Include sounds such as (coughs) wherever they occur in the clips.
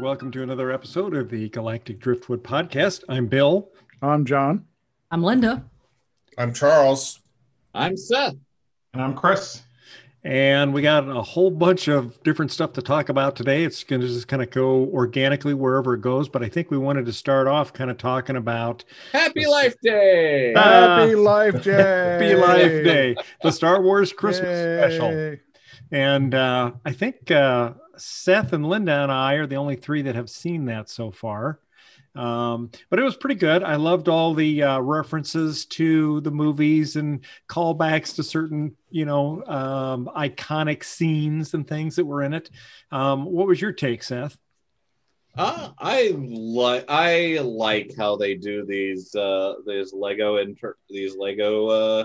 And welcome to another episode of the Galactic Driftwood Podcast. I'm Bill. I'm John. I'm Linda. I'm Charles. I'm Seth. And I'm Chris. And we got a whole bunch of different stuff to talk about today. It's going to just kind of go organically wherever it goes. But I think we wanted to start off kind of talking about Happy Life Day. Ah, Happy Life (laughs) Day. Happy Life Day, the Star Wars Christmas Yay. special. And uh, I think uh, Seth and Linda and I are the only three that have seen that so far. Um, but it was pretty good. I loved all the uh, references to the movies and callbacks to certain, you know, um, iconic scenes and things that were in it. Um, what was your take, Seth? Uh, I like I like how they do these uh these Lego inter- these Lego uh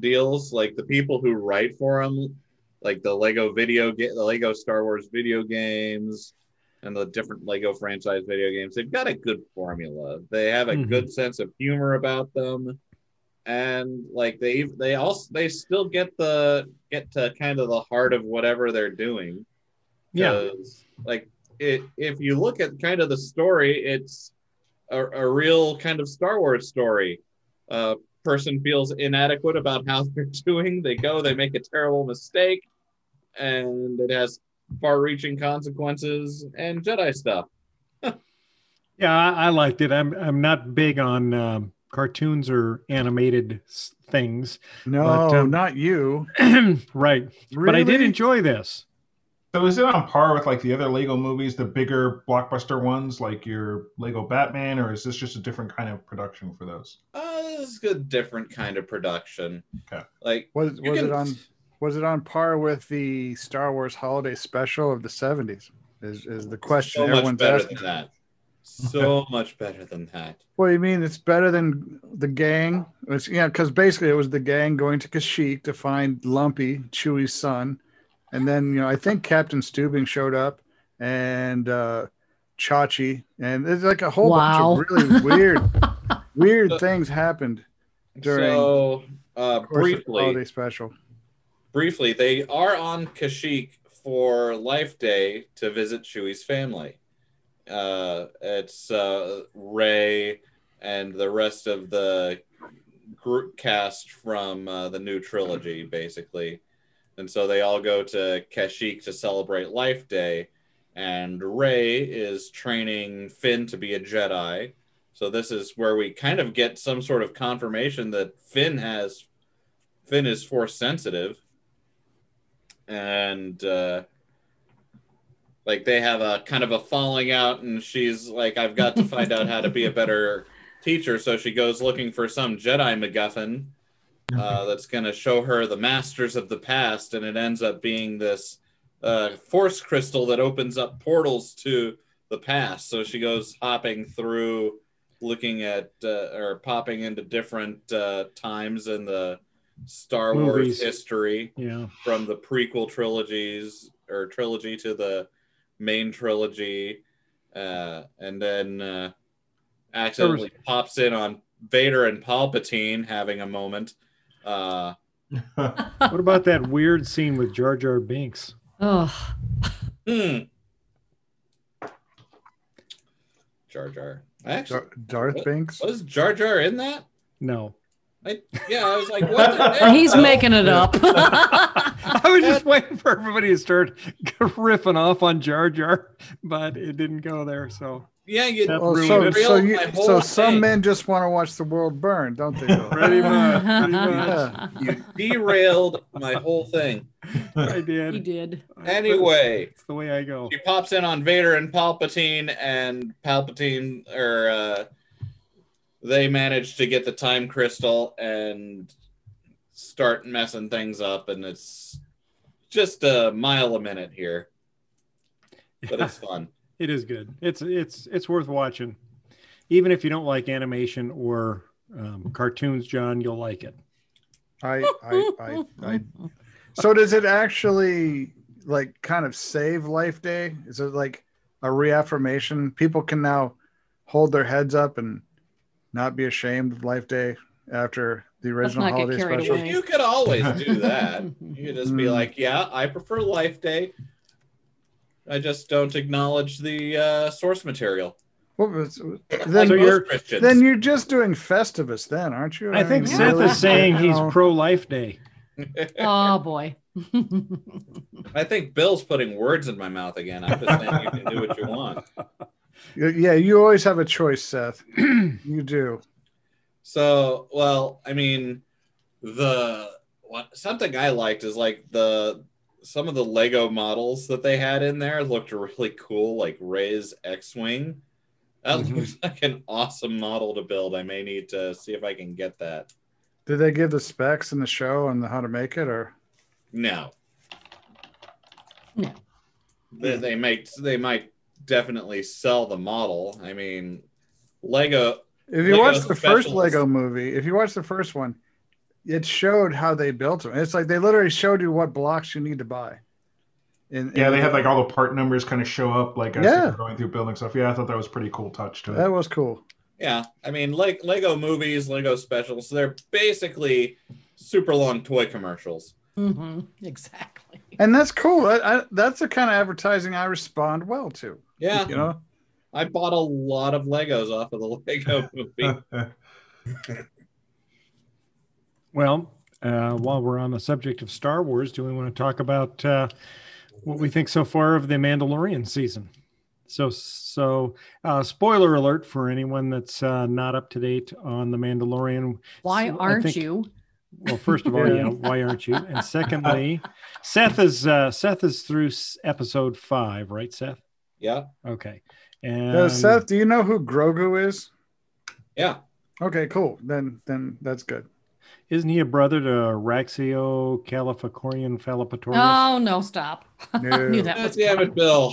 deals. Like the people who write for them, like the Lego video game, the Lego Star Wars video games, and the different Lego franchise video games. They've got a good formula. They have a Mhm. good sense of humor about them, and like they they also they still get the get to kind of the heart of whatever they're doing. Yeah, like it if you look at kind of the story it's a, a real kind of star wars story a person feels inadequate about how (laughs) they're doing they go they make a terrible mistake and it has far-reaching consequences and jedi stuff (laughs) Yeah, I, I liked it. I'm I'm not big on um, cartoons or animated things, No, But, um, not you. (clears throat) right? But I did enjoy this. So is it on par with like the other Lego movies, the bigger blockbuster ones, like your Lego Batman, or is this just a different kind of production for those? uh, this is a different kind of production Okay. like Was was can- it on was it on par with the Star Wars holiday special of the 70s? Is is the question so much everyone's better asking. than that (laughs) so much better than that What do you mean it's better than the gang? It's yeah, because basically it was the gang going to Kashyyyk to find Lumpy, Chewie's son. And then, you know, I think Captain Stubing showed up and uh Chachi. And there's like a whole Wow. bunch of really weird, (laughs) weird So- things happened during so uh of the briefly holiday special. Briefly, they are on Kashyyyk for Life Day to visit Chewie's family. Uh, it's uh, Rey and the rest of the group cast from uh, the new trilogy, basically. And so they all go to Kashyyyk to celebrate Life Day. And Rey is training Finn to be a Jedi. So this is where we kind of get some sort of confirmation that Finn has Finn is force sensitive and uh, like they have a kind of a falling out and she's like i've got to find out how to be a better teacher. So she goes looking for some jedi macguffin uh, that's going to show her the masters of the past and it ends up being this uh, force crystal that opens up portals to the past. So she goes hopping through looking at uh, or popping into different uh, times in the star Movies. wars history Yeah. from the prequel trilogies or trilogy to the main trilogy, uh, and then uh, accidentally pops in on Vader and Palpatine having a moment. Uh, (laughs) What about that weird scene with Jar Jar Binks? Oh, hmm. Jar Jar. Actually, Dar- Darth What? Binks. was Jar Jar in that? No. I, yeah, I was like, what the (laughs) heck? he's making it up. (laughs) I was just (laughs) waiting for everybody to start riffing off on Jar Jar, but it didn't go there. So Yeah, you That's Oh, ruined so, it. so, you, my whole so some thing. men just want to watch the world burn, don't they? Pretty much, pretty much. Yeah. you derailed my whole thing. I did. he did. did. Anyway, it's the way I go. He pops in on Vader and Palpatine, and Palpatine or uh, they manage to get the time crystal and start messing things up, and it's just a mile a minute here, but it's (laughs) fun. It is good. It's it's it's worth watching, even if you don't like animation or um, cartoons. John, you'll like it. I, I, I, I. So does it actually like kind of save Life Day? Is it like a reaffirmation? People can now hold their heads up and not be ashamed of Life Day after the original holiday special. away. You could always do (laughs) that. You could just be Mm. like, "Yeah, I prefer Life Day. I just don't acknowledge the uh, source material." What was- Like then, So you're- then you're just doing Festivus, then, aren't you? I think mean, Seth really, is saying you he's pro Life Day. (laughs) oh boy. I think Bill's putting words in my mouth again. I'm just saying you can do what you want. (laughs) Yeah, you always have a choice, Seth. (clears throat) you do. So, well, I mean, the what something I liked is like the some of the Lego models that they had in there looked really cool, like Rey's X-wing. That Mhm. looks like an awesome model to build. I may need to see if I can get that. Did they give the specs in the show on the how to make it, or No. No. They, they might they might definitely sell the model. I mean, Lego if you Lego watch the first. Lego movie, if you watch the first one, it showed how they built them. It's like they literally showed you what blocks you need to buy. In, Yeah, in- they had like all the part numbers kind of show up like as Yeah. going through building stuff. Yeah, I thought that was pretty cool touch to it. that was cool. Yeah, I mean, like Lego movies, Lego specials, they're basically super long toy commercials. hmm Exactly. And that's cool. I, I, that's the kind of advertising I respond well to. Yeah, You know, I bought a lot of Legos off of the Lego movie. (laughs) Well, uh, while we're on the subject of Star Wars, do we want to talk about uh, what we think so far of the Mandalorian season? So, so uh, spoiler alert for anyone that's uh, not up to date on the Mandalorian. Why aren't think- you? Well, first of all, Yeah. yeah, (laughs) why aren't you? And secondly, Seth is uh, Seth is through episode five, right, Seth? Yeah, Okay, and Uh, Seth, do you know who Grogu is? yeah. Okay, cool. Then, then that's good. isn't he a brother to Raxio Calificorian Fallipatorius? Oh no, stop. (laughs) I No. knew that God was damn it, Bill.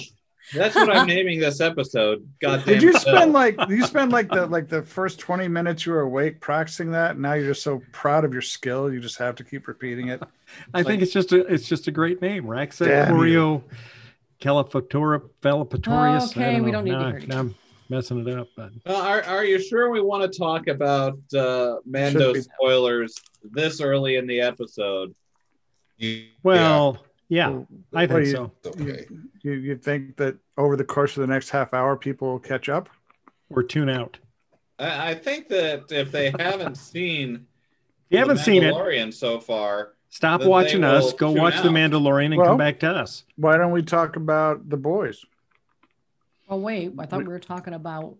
That's what I'm (laughs) naming this episode. God damn Did you spend like you spend like the like the first twenty minutes you were awake practicing that? And now you're just so proud of your skill, you just have to keep repeating it. (laughs) I think it's just a it's just a great name, Damn Raxacorio Califatora Fallipatorius. Okay, we don't need to now, hear now I'm messing it up, but Well, are, are you sure we want to talk about uh, Mando spoilers this early in the episode? Well, yeah, Well, I think you- so. yeah, okay. You you think that over the course of the next half hour, people will catch up? Or tune out. I, I think that if they haven't seen If you haven't seen it, so far, stop watching us. Go tune watch The out. Mandalorian and Well- come back to us. Why don't we talk about the boys? Oh wait, I thought we were talking about.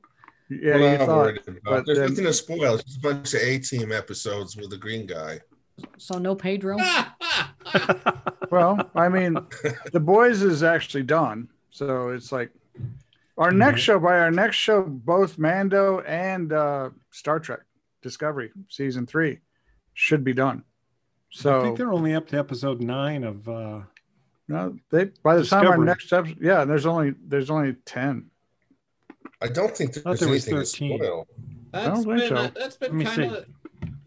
Yeah, Well, you thought. about- but There's then- nothing to spoil. It's just a bunch of A team episodes with the green guy. So no Pedro. (laughs) Well, I mean, the boys is actually done, so it's like our next Mhm. show. By our next show, both Mando and uh, Star Trek Discovery season three should be done. I think they're only up to episode nine of. uh no, they by the time our next episode, yeah, there's only there's only ten. I don't think there's there was anything to 13. spoil. That's don't think been so. uh, that's Let been me kind of.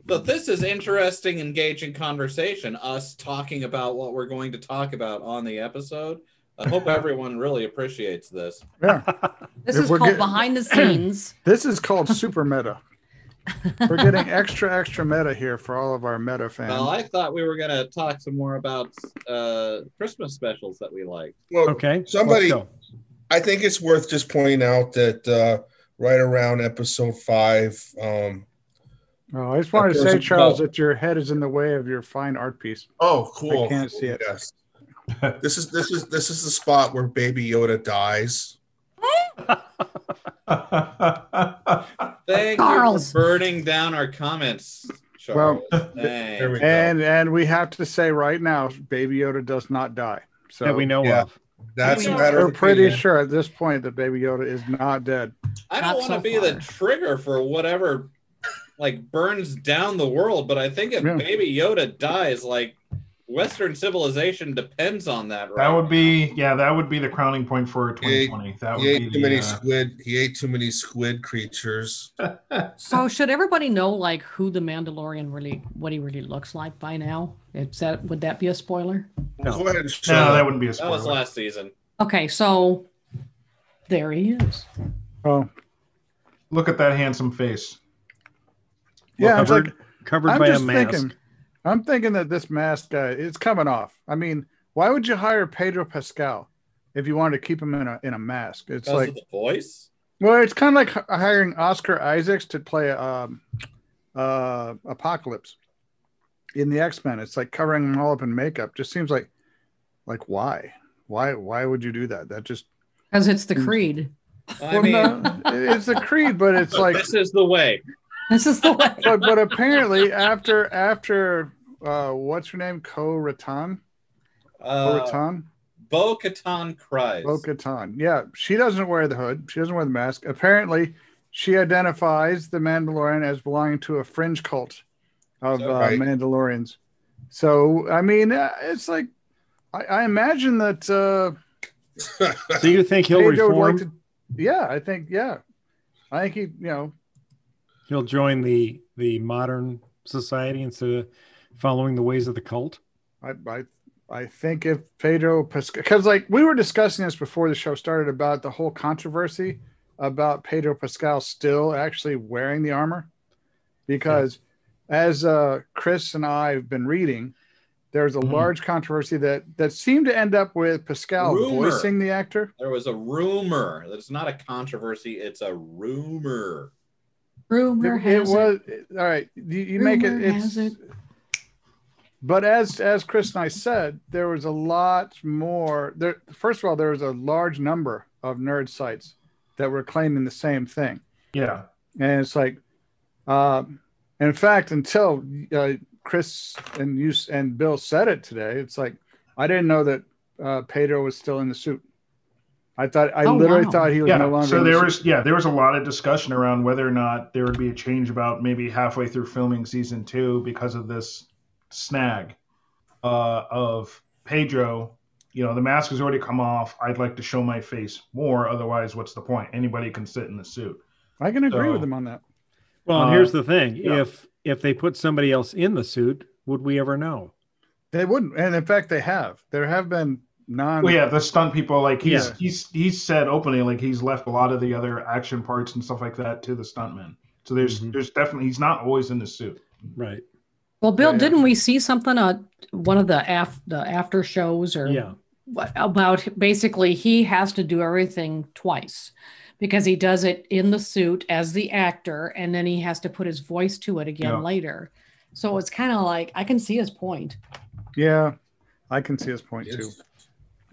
But this is interesting, engaging conversation. Us talking about what we're going to talk about on the episode. I hope everyone really appreciates this. Yeah, (laughs) This If is we're called get- behind the scenes. (clears throat) this is called super meta. We're getting extra extra meta here for all of our meta fans. Well, I thought we were going to talk some more about uh, Christmas specials that we like. Well, Okay, Somebody- I think it's worth just pointing out that uh, right around episode five, um, Oh, I just wanted to say, Charles, that your head is in the way of your fine art piece. oh, cool. I can't see it. Yes. this is this is this is the spot where Baby Yoda dies. Thank Charles. you for burning down our comments, Charles. Thanks. There we go. And and we have to say right now, Baby Yoda does not die. So that we know yeah. of. That's We're we're pretty opinion. sure at this point that Baby Yoda is not dead. I don't want to so be the trigger for whatever like burns down the world, but I think if Yeah. Baby Yoda dies, like Western civilization depends on that. Right That would be yeah, that would be the crowning point for 2020. That He would ate be too the, many uh, squid. He ate too many squid creatures. (laughs) So should everybody know like who the Mandalorian really, what he really looks like by now? Is that would that be a spoiler? No. Go ahead and show. no, that wouldn't be a spoiler. That was last season. Okay, so there he is. Oh, Look at that handsome face. yeah. It's covered, like covered I'm by a mask. thinking. I'm thinking that this mask guy it's coming off. I mean, why would you hire Pedro Pascal if you wanted to keep him in a in a mask? It's Because like of the voice. well, it's kind of like hiring Oscar Isaacs to play um, uh, Apocalypse in the X Men. It's like covering him all up in makeup. Just seems like like why why why would you do that? That just Because it's the Creed. I well, mean, no, it's a creed, but it's (laughs) like this is the way. This is the way. but but apparently after after uh what's her name ko ratan Uh, ratan Bo Katan cries. bo katan yeah she doesn't wear the hood she doesn't wear the mask apparently she identifies the mandalorian as belonging to a fringe cult of Is uh, right? mandalorians so i mean uh, it's like i, I imagine that uh (laughs) So you think he'll Pedro would reform? like to yeah i think yeah i think he you know He'll join the the modern society instead of following the ways of the cult. I I I think if Pedro Pascal, because like we were discussing this before the show started about the whole controversy about Pedro Pascal still actually wearing the armor, because as uh, Chris and I have been reading, there's a Mhm. large controversy that that seemed to end up with Pascal Rumor. voicing the actor. There was a rumor. It's not a controversy. It's a rumor. Rumor It, it has was all right. You, you make it. It's, has it. But as as Chris and I said, there was a lot more. There, first of all, there was a large number of nerd sites that were claiming the same thing, Yeah. and it's like, um, in fact, until uh, Chris and you and Bill said it today, it's like I didn't know that uh, Pedro was still in the suit. I thought I Oh, literally wow. thought he was Yeah. no longer. so there was yeah, there was a lot of discussion around whether or not there would be a change about maybe halfway through filming season two because of this snag uh, of Pedro. You know, the mask has already come off. I'd like to show my face more. Otherwise, what's the point? Anybody can sit in the suit. I can agree so- with him on that. Well, and Uh, here's the thing: yeah. if if they put somebody else in the suit, would we ever know? They wouldn't, and in fact, they have. There have been non. Well, yeah, the stunt people, like he's Yeah. he's he's said openly, like he's left a lot of the other action parts and stuff like that to the stuntmen. So there's Mhm. there's definitely he's not always in the suit. Right? Well, Bill, Yeah. didn't we see something on one of the af- the after shows or Yeah. what- about basically he has to do everything twice because he does it in the suit as the actor and then he has to put his voice to it again Yeah. later. So it's kind of like I can see his point. Yeah, I can see his point too.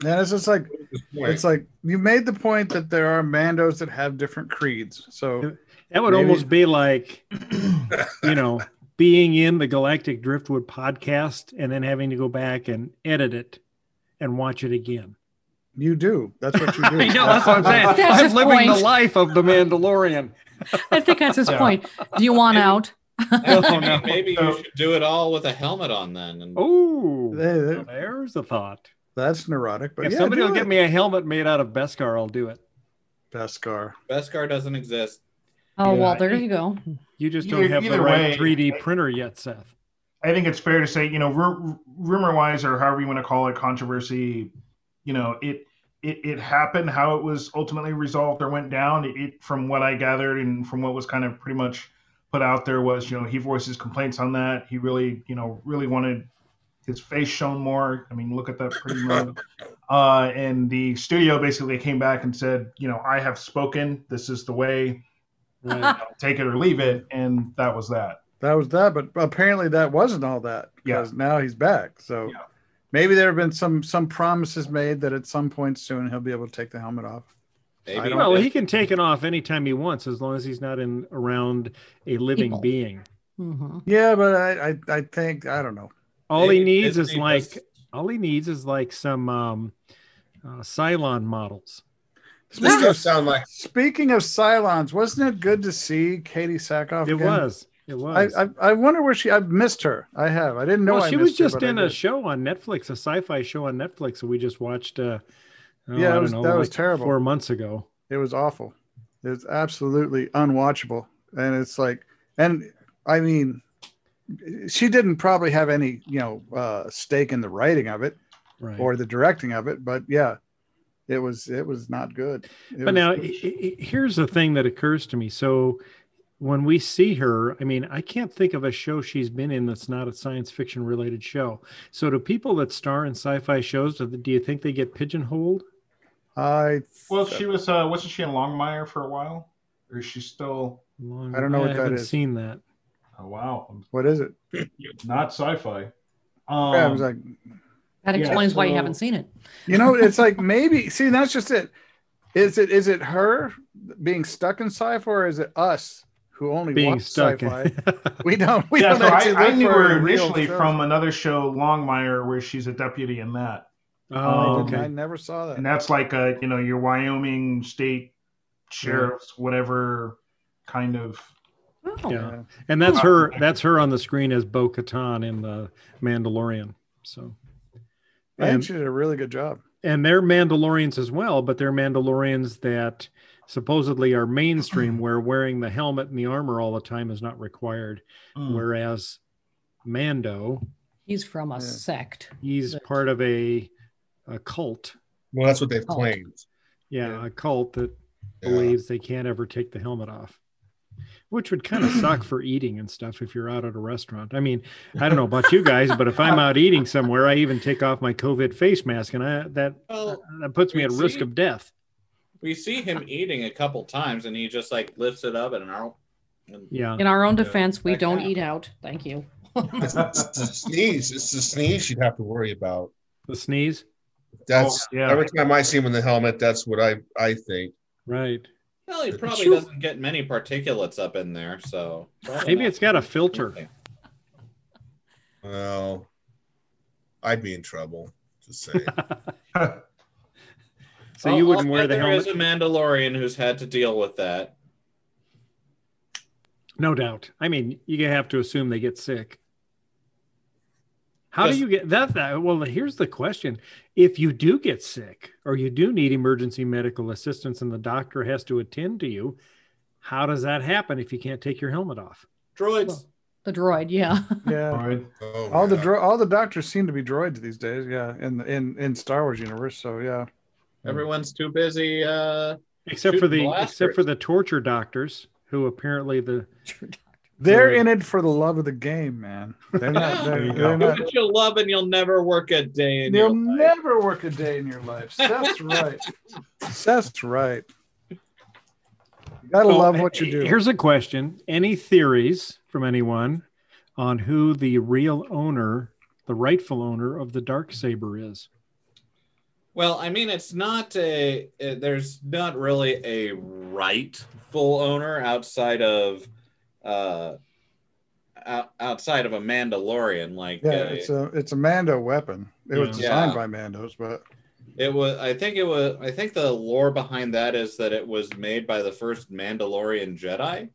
And it's just like it's like you made the point that there are Mandos that have different creeds. So That would Maybe- almost be like, (clears throat) you know, being in the Galactic Driftwood podcast and then having to go back and edit it and watch it again. you do. That's what you (laughs) do. I know that's what I'm saying. (laughs) That's I'm living point. the life of the Mandalorian. I think that's his (laughs) Yeah. point. Do you want Maybe- out? Oh, maybe, no. maybe you should do it all with a helmet on then. And Oh, They- they- there's a thought. That's neurotic. But if yeah, somebody will it. get me a helmet made out of Beskar, I'll do it. Beskar. Beskar doesn't exist. Oh Yeah, well, there you go. You just don't have the right way, 3D I- printer yet, Seth. I think it's fair to say, you know, ru- rumor wise or however you want to call it, controversy, you know, it it it happened. How it was ultimately resolved or went down, it, it from what I gathered and from what was kind of pretty much put out there was, you know, he voiced his complaints on that. He really, you know, really wanted his face shone more. I mean, look at that pretty mug. Uh, and the studio basically came back and said, you know, I have spoken. This is the way. You know, take it or leave it, and that was that. That was that, but apparently that wasn't all that because now he's back. So Yeah. maybe there have been some some promises made that at some point soon he'll be able to take the helmet off. Maybe I don't- well, he can take it off anytime he wants as long as he's not in around a living People. being. hmm Yeah, but I I, I think I don't know. All he Maybe needs is like does- all he needs is like some um uh, Cylon models. This does sound like Speaking of Cylons, wasn't it good to see Katee Sackhoff? It again? was. It was. I, I I wonder where she. I've missed her. I have. I didn't know. well, I she was missed her, just but in a show on Netflix, a sci-fi show on Netflix that we just watched. Uh, oh, Yeah, it was- don't know, that was terrible. Four months ago. It was awful. It was absolutely unwatchable, and it's like, and I mean, she didn't probably have any, you know, uh, stake in the writing of it Right. or the directing of it, but yeah, it was it was not good. It but was- now it was- i- i- here's the thing that occurs to me. So when we see her, I mean, I can't think of a show she's been in that's not a science fiction related show. So do people that star in sci-fi shows, do do you think they get pigeonholed? I Well, she was. Uh, wasn't she in Longmire for a while? Or is she still? Long- I don't know what that haven't is. seen that. Oh wow, what is it? not sci-fi. Um, yeah, I was like, That Yeah, explains why you haven't seen it. you know, it's like (laughs) maybe see that's just it. Is it is it her being stuck in sci-fi or is it us who only Being watch stuck. sci-fi? in- (laughs) We don't. We yeah, don't so I, I knew her real initially from another show, Longmire, where she's a deputy in that, oh, Um, I never saw that. and that's like a you know your Wyoming state sheriff's whatever kind of. Oh, Yeah. Yeah. And that's her. That's her on the screen as Bo Katan in the Mandalorian. So, I and she did a really good job. and they're Mandalorians as well, but they're Mandalorians that supposedly are mainstream, (clears throat) where wearing the helmet and the armor all the time is not required. Mm. Whereas Mando, he's from a Yeah. sect. he's That- part of a a cult. Well, that's what they've Cult. claimed. Yeah, Yeah. a cult that Yeah. believes they can't ever take the helmet off. Which would kind of (clears throat) suck for eating and stuff if you're out at a restaurant. I mean, I don't know about you guys, but if I'm out eating somewhere, I even take off my COVID face mask, and I that Well, that puts me at risk of death. we see him eating a couple times, and he just like lifts it up and out. And Yeah, In our own defense, we don't that. eat out. Thank you. It's, it's the sneeze. It's the sneeze you'd have to worry about. the sneeze. That's Oh, yeah. every time I see him in the helmet. That's what I I think. Right. Well, he probably Shoo. doesn't get many particulates up in there, so Maybe it's got a filter. Well, I'd be in trouble. Just saying. (laughs) So I'll- you wouldn't I'll wear the there helmet? is a Mandalorian who's had to deal with that. No doubt. I mean, you have to assume they get sick. How do you get that, that? Well, here's the question. If you do get sick or you do need emergency medical assistance and the doctor has to attend to you, how does that happen if you can't take your helmet off? Droids. The droid, yeah. Yeah. (laughs) Right. Oh, All the yeah. dro- all the doctors seem to be droids these days. Yeah, in in in Star Wars universe. So yeah, Everyone's too busy. Uh, Except for the Shooting except for the torture doctors who apparently the they're in it for the love of the game, man. They're not. (laughs) There They're, you they're go. not but you'll love and you'll never work a day in You'll your life. never work a day in your life. That's (laughs) right. That's right. You gotta So, love what you do. Here's a question. Any theories from anyone on who the real owner, the rightful owner of the dark saber is? Well, I mean, it's not a. uh, There's not really a rightful owner outside of, uh, out, outside of a Mandalorian. Like, yeah, uh, it's a it's a Mando weapon. It was designed Yeah. by Mandos, but it was. I think it was. I think the lore behind that is that it was made by the first Mandalorian Jedi,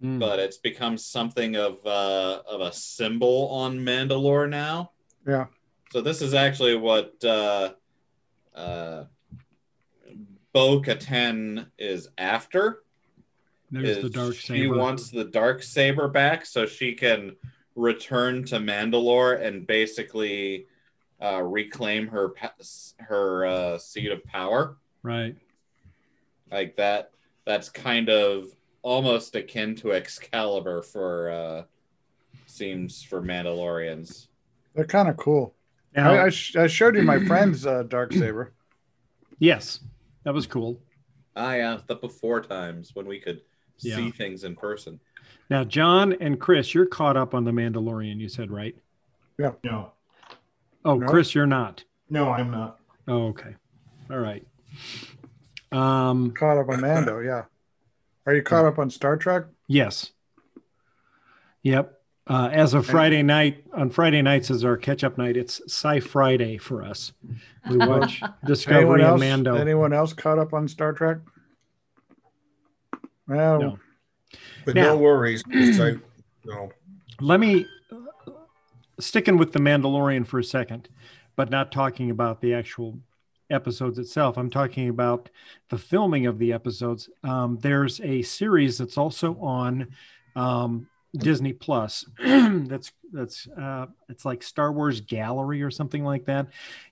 Hmm. but it's become something of uh, of a symbol on Mandalore now. yeah, So this is actually what uh, uh, Bo Katan is after. There's is the dark she wants the dark saber back so she can return to Mandalore and basically uh, reclaim her her uh, seat of power. right. Like that. That's kind of almost akin to Excalibur for uh, seems for Mandalorians. they're kind of cool. Now, I, I, sh- I showed you my (clears throat) friend's uh, dark saber. yes, that was cool. Ah, yeah, the before times when we could Yeah. see things in person. Now, John and Chris, you're caught up on the Mandalorian. You said right? Yeah. No, Oh, No. Chris, you're not. no, I'm not. Oh, okay. All right. Um, Caught up on Mando, yeah. Are you caught up on Star Trek? yes. Yep. Uh, as of Friday night, on Friday nights is our catch-up night. It's Sci Friday for us. We watch Anyone (laughs) Discovery and else? Mando. Anyone else caught up on Star Trek? Well, No. But Now- no worries, because I No. let me sticking with the Mandalorian for a second, but not talking about the actual episodes itself. I'm talking about the filming of the episodes. Um, there's a series that's also on um, Disney Plus. (clears throat) that's that's uh, it's like Star Wars Gallery or something like that,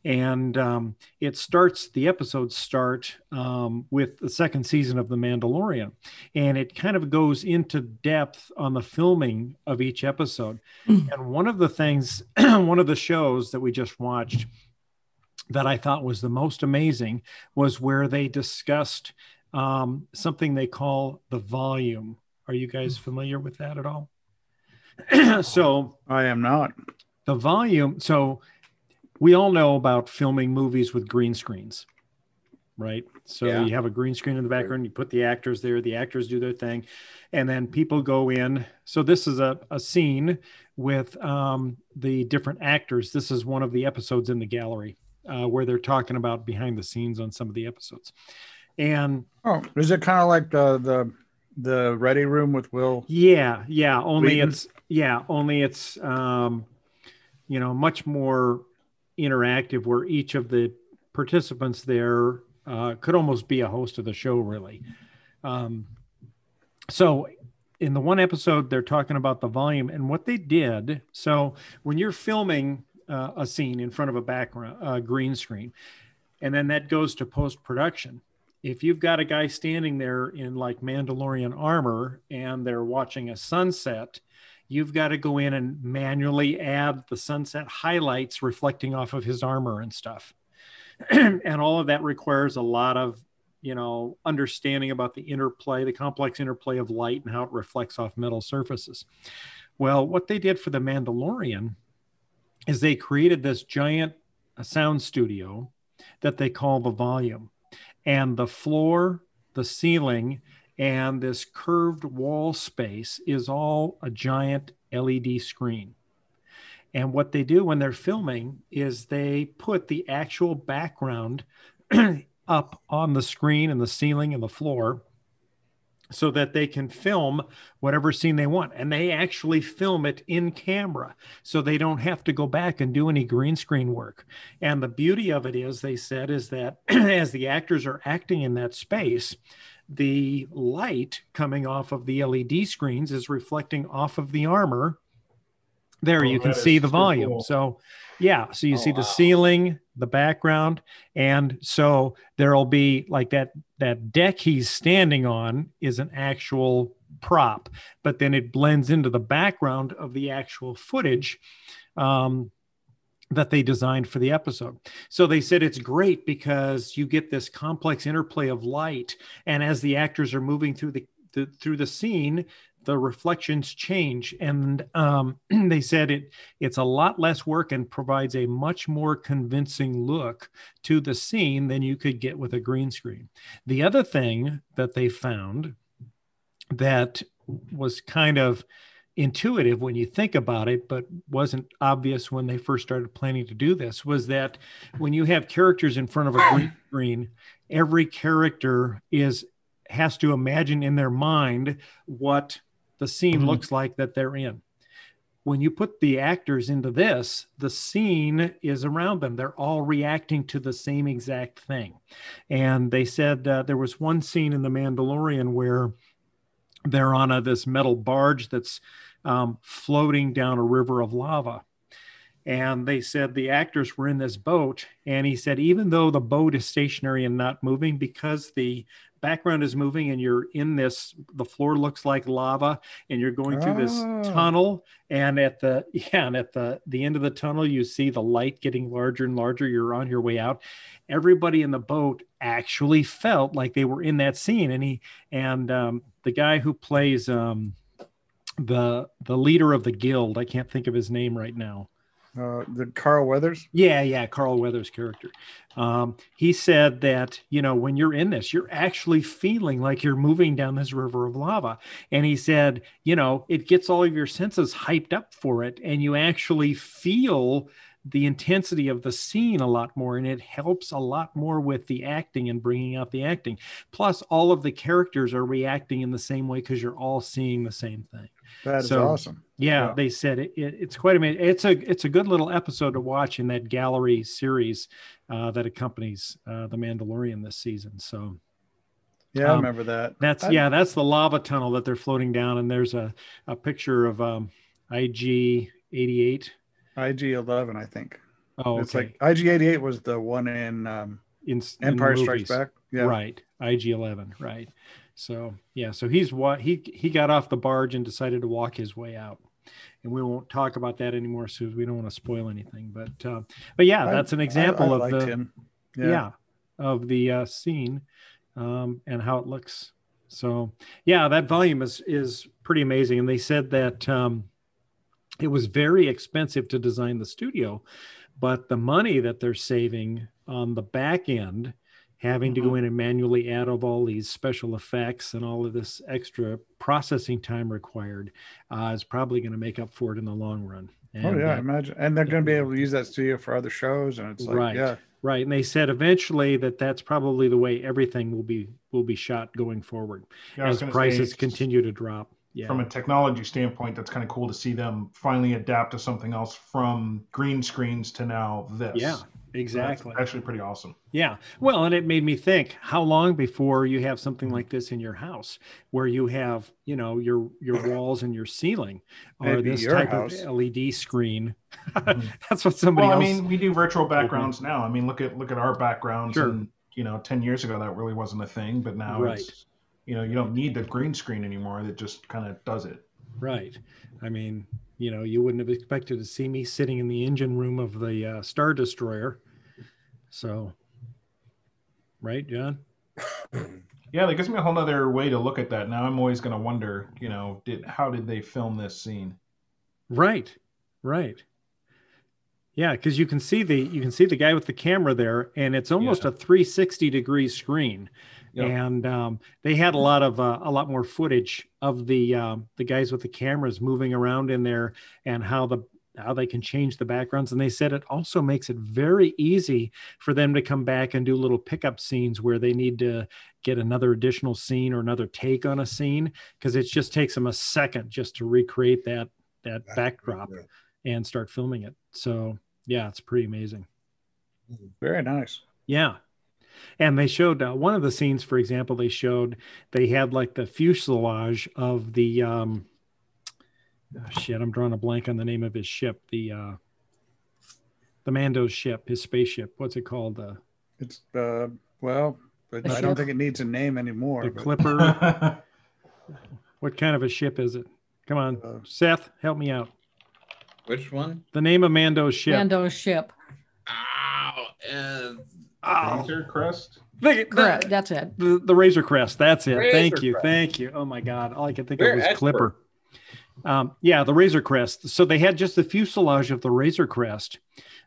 and um, it starts. The episodes start um, with the second season of The Mandalorian, and it kind of goes into depth on the filming of each episode. and one of the things, (clears throat) one of the shows that we just watched that I thought was the most amazing was where they discussed um, something they call the volume. Are you guys familiar with that at all? (clears throat) so I am not. the volume. So we all know about filming movies with green screens, right? So Yeah. you have a green screen in the background, you put the actors there, the actors do their thing, and then people go in. So this is a, a scene with um, the different actors. This is one of the episodes in the gallery uh, where they're talking about behind the scenes on some of the episodes. And Oh, is it kind of like the the the Ready Room with Will? Yeah, yeah. Only Wheaton? it's yeah, only it's um, you know much more interactive, where each of the participants there uh, could almost be a host of the show, really. Um, so in the one episode, they're talking about the volume and what they did. So when you're filming uh, a scene in front of a background uh, green screen, and then that goes to post production if you've got a guy standing there in like Mandalorian armor and they're watching a sunset, you've got to go in and manually add the sunset highlights reflecting off of his armor and stuff. (clears throat) and all of that requires a lot of, you know, understanding about the interplay, the complex interplay of light and how it reflects off metal surfaces. Well, what they did for the Mandalorian is they created this giant sound studio that they call the volume and the floor, the ceiling, and this curved wall space is all a giant LED screen. And what they do when they're filming is they put the actual background (clears throat) up on the screen and the ceiling and the floor so that they can film whatever scene they want. And they actually film it in camera so they don't have to go back and do any green screen work. And the beauty of it is, they said, is that (clears throat) as the actors are acting in that space, the light coming off of the LED screens is reflecting off of the armor. There Oh, you can see the volume. cool. So, yeah, so you Oh, see the wow. ceiling, the background, and so there'll be like that that deck he's standing on is an actual prop, but then it blends into the background of the actual footage um, that they designed for the episode. So they said it's great because you get this complex interplay of light, and as the actors are moving through the, the through the scene, the reflections change, and um, (clears throat) they said it it's a lot less work and provides a much more convincing look to the scene than you could get with a green screen. The other thing that they found that was kind of intuitive when you think about it, but wasn't obvious when they first started planning to do this, was that when you have characters in front of a green (clears throat) screen, every character is has to imagine in their mind what the scene Mhm. looks like that they're in. When you put the actors into this, the scene is around them. They're all reacting to the same exact thing. And they said uh, there was one scene in The Mandalorian where they're on a, this metal barge that's um, floating down a river of lava. And they said the actors were in this boat. And he said, even though the boat is stationary and not moving, because the background is moving and you're in this, the floor looks like lava and you're going through this Oh. tunnel. And at the, (laughs) yeah, and at the, the end of the tunnel, you see the light getting larger and larger. You're on your way out. Everybody in the boat actually felt like they were in that scene. And he, and um, the guy who plays um, the the leader of the guild, I can't think of his name right now. Uh, the Carl Weathers. Yeah, yeah, Carl Weathers' character. Um, he said that you know when you're in this, you're actually feeling like you're moving down this river of lava, and he said, you know, it gets all of your senses hyped up for it, and you actually feel the intensity of the scene a lot more and it helps a lot more with the acting and bringing out the acting plus all of the characters are reacting in the same way because you're all seeing the same thing That is So- awesome. Yeah, Yeah. they said it, it, it's quite amazing it's a it's a good little episode to watch in that gallery series uh, that accompanies uh, the mandalorian this season so Yeah, I Um, remember that. that's I- yeah, that's the lava tunnel that they're floating down, and there's a, a picture of um, IG eighty eight. IG Eleven, I think. Oh, okay. It's like IG eighty eight was the one in um, in, in Empire Strikes. Back. Yeah. Right, IG eleven. Right. So yeah, so he's what he he got off the barge and decided to walk his way out, and we won't talk about that anymore, so we don't want to spoil anything. But uh, but yeah, I- that's an example I of the him. yeah. of the uh, scene um, and how it looks. So yeah, that volume is is pretty amazing. And they said that um, it was very expensive to design the studio, but the money that they're saving on the back end, having to go in and manually add of all these special effects and all of this extra processing time required, uh, is probably going to make up for it in the long run. Oh And, yeah, uh, imagine, and they're going to be able to use that studio for other shows, and it's like, Right. yeah, Right, and they said eventually that that's probably the way everything will be will be shot going forward Yeah, as prices say, continue to drop. Yeah, From a technology standpoint, that's kind of cool to see them finally adapt to something else from green screens to now this. yeah, So that's exactly. actually pretty awesome. Yeah, well, and it made me think: how long before you have something like this in your house, where you have, you know, your your (coughs) walls and your ceiling, or Maybe this type house. of LED screen? Mhm. (laughs) that's what somebody well, I mean, we do virtual backgrounds now. I mean, look at look at our backgrounds. Sure. And you know, ten years ago that really wasn't a thing, but now Right. it's you know you don't need the green screen anymore. That just kind of does it. Right. I mean, you know, you wouldn't have expected to see me sitting in the engine room of the uh, Star Destroyer. So, right, John? (coughs) Yeah, that gives me a whole other way to look at that. Now I'm always going to wonder, you know, did how did they film this scene? Right. Right. Yeah, because you can see the you can see the guy with the camera there, and it's almost Yeah. a 360 degree screen. Yep. And um, they had a lot of uh, a lot more footage of the um, the guys with the cameras moving around in there, and how the how they can change the backgrounds. And they said it also makes it very easy for them to come back and do little pickup scenes where they need to get another additional scene or another take on a scene because it just takes them a second just to recreate that that backdrop and start filming it. So yeah, it's pretty amazing. very nice. Yeah. And they showed uh, one of the scenes, for example, they showed they had like the fuselage of the um, oh, shit. I'm drawing a blank on the name of his ship. The uh, the Mando's ship, his spaceship. What's it called? Uh, It's uh, well, but The I don't think it needs a name anymore. the but- Clipper. (laughs) what kind of a ship is it? Come on, Uh, Seth, help me out. Which one? The name of Mando's ship. Mando's ship. Ow, uh, Oh, Razor Crest. the, Correct. the, That's it. the, the Razor Crest. That's it. Thank you. Crest. Thank you. Oh my God. All I could think We're of was expert. Clipper. Um, yeah, the Razor Crest. So they had just the fuselage of the Razor Crest,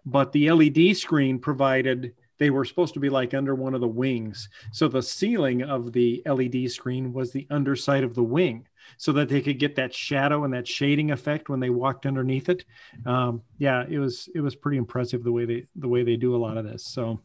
but the LED screen provided they were supposed to be like under one of the wings. So the ceiling of the LED screen was the underside of the wing so that they could get that shadow and that shading effect when they walked underneath it. Um, yeah, it was it was pretty impressive the way they the way they do a lot of this. So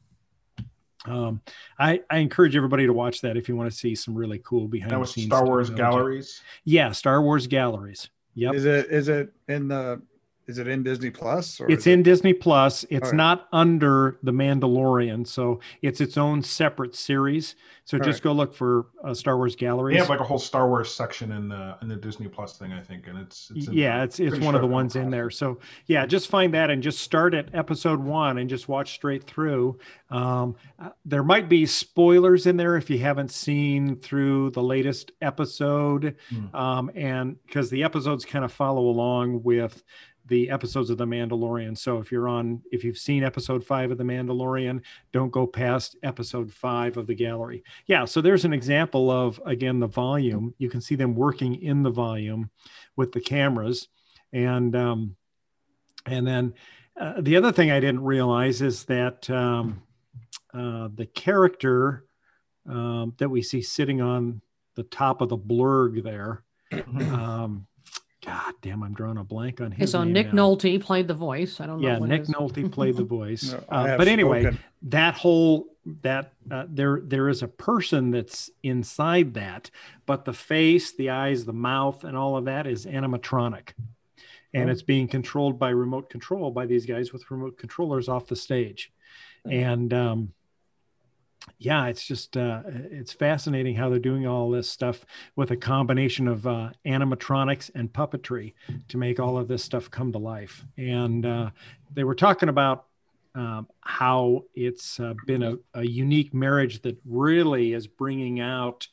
um, I, I encourage everybody to watch that if you want to see some really cool behind That the was scenes Star stuff. Wars galleries. Yeah, Star Wars galleries. Yep. Is it is it in the is it in Disney Plus or It's is it- in Disney Plus. It's All right. not under The Mandalorian, so it's its own separate series. So All just go look for uh, Star Wars Gallery. They galleries. have like a whole Star Wars section in the in the Disney Plus thing, I think, and it's, it's in yeah, it's it's Pretty one of the ones in there. So yeah, just find that and just start at episode one and just watch straight through. Um, uh, there might be spoilers in there if you haven't seen through the latest episode, Hmm. um, and because the episodes kind of follow along with the episodes of the Mandalorian. So if you're on, if you've seen episode five of the Mandalorian, don't go past episode five of the gallery. Yeah, so there's an example of again the volume. You can see them working in the volume with the cameras, and um, and then uh, the other thing I didn't realize is that um, uh, the character um, that we see sitting on the top of the blurrg there. Mhm. Um, God damn, I'm drawing a blank on Okay, his so name Nick now. Nolte played the voice. I don't know. Yeah, what Nick his- Nolte played the (laughs) voice. No, Uh, but anyway, spoken. that whole that uh, there there is a person that's inside that, but the face, the eyes, the mouth, and all of that is animatronic, and Oh. it's being controlled by remote control by these guys with remote controllers off the stage, and um, yeah, it's just uh, it's fascinating how they're doing all this stuff with a combination of uh, animatronics and puppetry to make all of this stuff come to life. And uh, they were talking about um, how it's uh, been a, a unique marriage that really is bringing out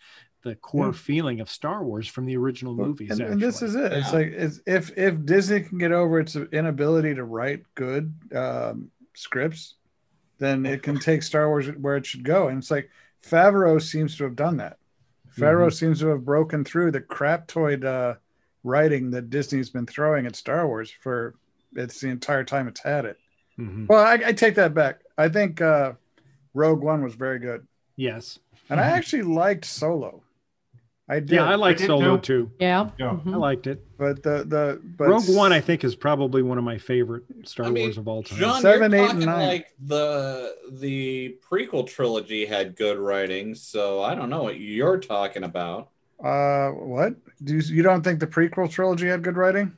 the core Yeah. feeling of Star Wars from the original movies. and, and this is it. It's like it's, if if Disney can get over its inability to write good um, scripts, then it can take (laughs) Star Wars where it should go. And it's like Favreau seems to have done that. Favreau seems to have broken through the craptoid uh, writing that Disney's been throwing at Star Wars for it's the entire time it's had it. Mhm. Well, I, I take that back. I think uh, Rogue One was very good, yes, and I actually liked Solo. I did. yeah, I like did Solo too. too. Yeah. Yeah. I mhm. liked it. but the the but Rogue One, I think, is probably one of my favorite Star I mean, Wars of all time. John, Seven, you're eight, and talking nine. like the the prequel trilogy had good writing, so I don't know what you're talking about. Uh, what? Do you, you don't think the prequel trilogy had good writing?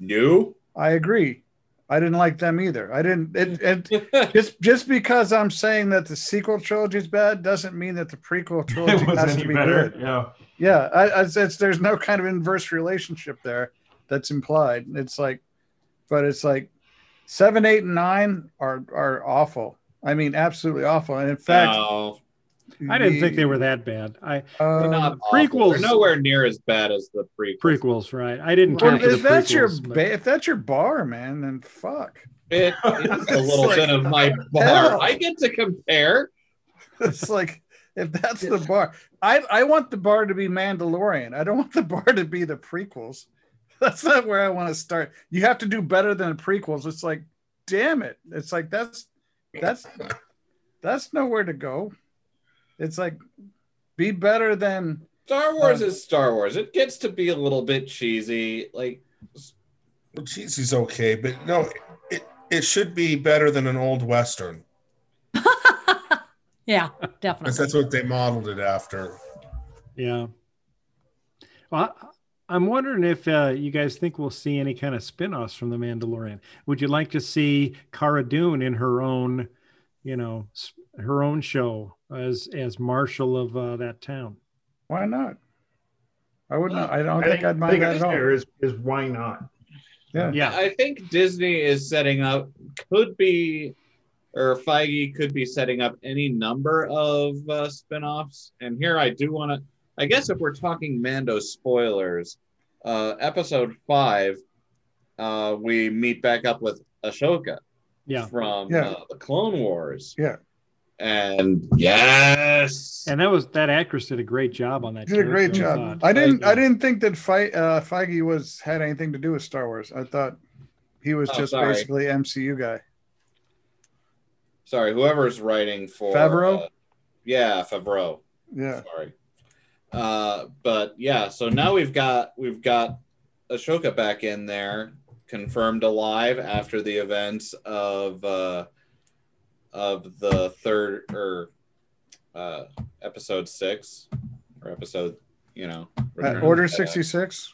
New? I agree. I didn't like them either. I didn't. It, it (laughs) just just because I'm saying that the sequel trilogy is bad doesn't mean that the prequel (laughs) trilogy has to be better. good. Yeah. Yeah, I, I, it's, there's no kind of inverse relationship there that's implied. It's like, but it's like seven, eight, and nine are are awful. I mean, absolutely awful. And in fact, I didn't think they were that bad. I they're um, not prequels- They're nowhere near as bad as the prequels. prequels, right? I didn't well, care the if that's your prequels, but- ba- if that's your bar, man, then fuck. It, (laughs) it's a little like, bit of my bar. hell. I get to compare. It's like if that's the bar, I I want the bar to be Mandalorian. I don't want the (laughs) bar to be the prequels. That's not where I want to start. You have to do better than the prequels. It's like, damn it. It's like that's that's that's nowhere to go. It's like be better than Star Wars Uh, is Star Wars. It gets to be a little bit cheesy. Like Well, cheesy's okay, but no, it, it should be better than an old western. (laughs) yeah, definitely. that's what they modeled it after. Yeah. Well, I, I'm wondering if uh, you guys think we'll see any kind of spin-offs from The Mandalorian. Would you like to see Cara Dune in her own, you know, s- her own show as as marshal of uh, that town? why not? I would not. I don't I think, I'd I mind that at all. there is is why not? Yeah. Yeah. I think Disney is setting up could be or Feige could be setting up any number of uh, spin-offs. And here I do want to I guess if we're talking Mando spoilers, uh episode 5 uh we meet back up with Ahsoka Yeah. from Yeah. Uh, the Clone Wars. Yeah. And yes. And that was that actress did a great job on that. Did a great job. thought. I didn't. Feige. I didn't think that Fe- uh, Feige was had anything to do with Star Wars. I thought he was Oh, just sorry. basically MCU guy. Sorry, whoever's writing for Favreau? uh, yeah, Favreau. Yeah. Sorry. Uh, but yeah, so now we've got we've got Ahsoka back in there, confirmed alive after the events of uh, of the third or uh, episode six or episode, you know, Uh, Order sixty six.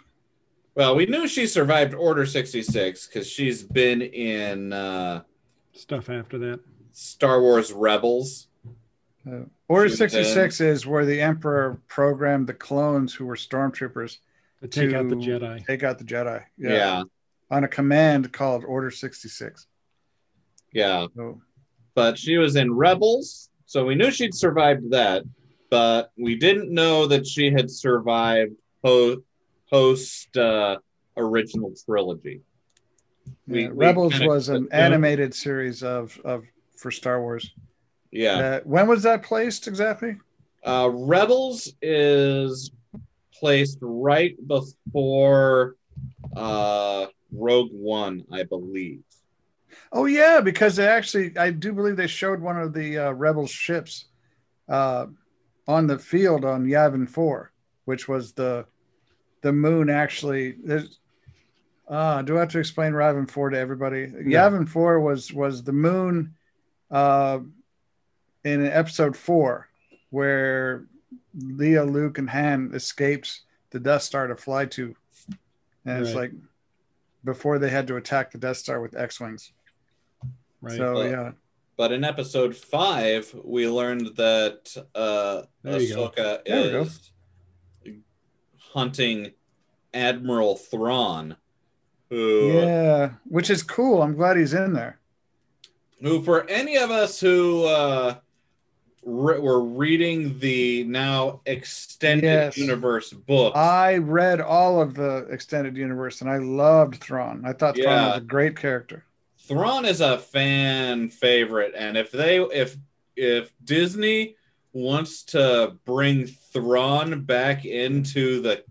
Well, we knew she survived Order sixty six because she's been in uh, Stuff after that. Star Wars Rebels. Uh, Order She was sixty six is where the Emperor programmed the clones who were stormtroopers To take out the Jedi. take out the Jedi. yeah. On a command called Order sixty six. yeah. So but she was in Rebels, so we knew she'd survived that, but we didn't know that she had survived post post uh, original trilogy. We- yeah, we Rebels was an assumed- animated series of of for Star Wars. Yeah, Uh, when was that placed exactly? uh, Rebels is placed right before uh, Rogue One, I believe. Oh yeah, because they actually, I do believe they showed one of the uh, rebel ships uh, on the field on Yavin Four, which was the the moon actually uh do I have to explain Yavin 4 to everybody? Yeah. Yavin 4 was was the moon uh in episode 4 where Leia, Luke, and Han escapes the Death Star to fly to. And it's like before they had to attack the Death Star with X-Wings. Right. So Well, yeah. But in episode five, we learned that uh, There. Ahsoka There we go. is hunting Admiral Thrawn, who, Yeah, which is cool. I'm glad he's in there. who for any of us who uh, re- were reading the now extended Yes. universe books, I read all of the extended universe and I loved Thrawn. I thought Thrawn Yeah. was a great character. Thrawn is a fan favorite, and if they if if Disney wants to bring Thrawn back into the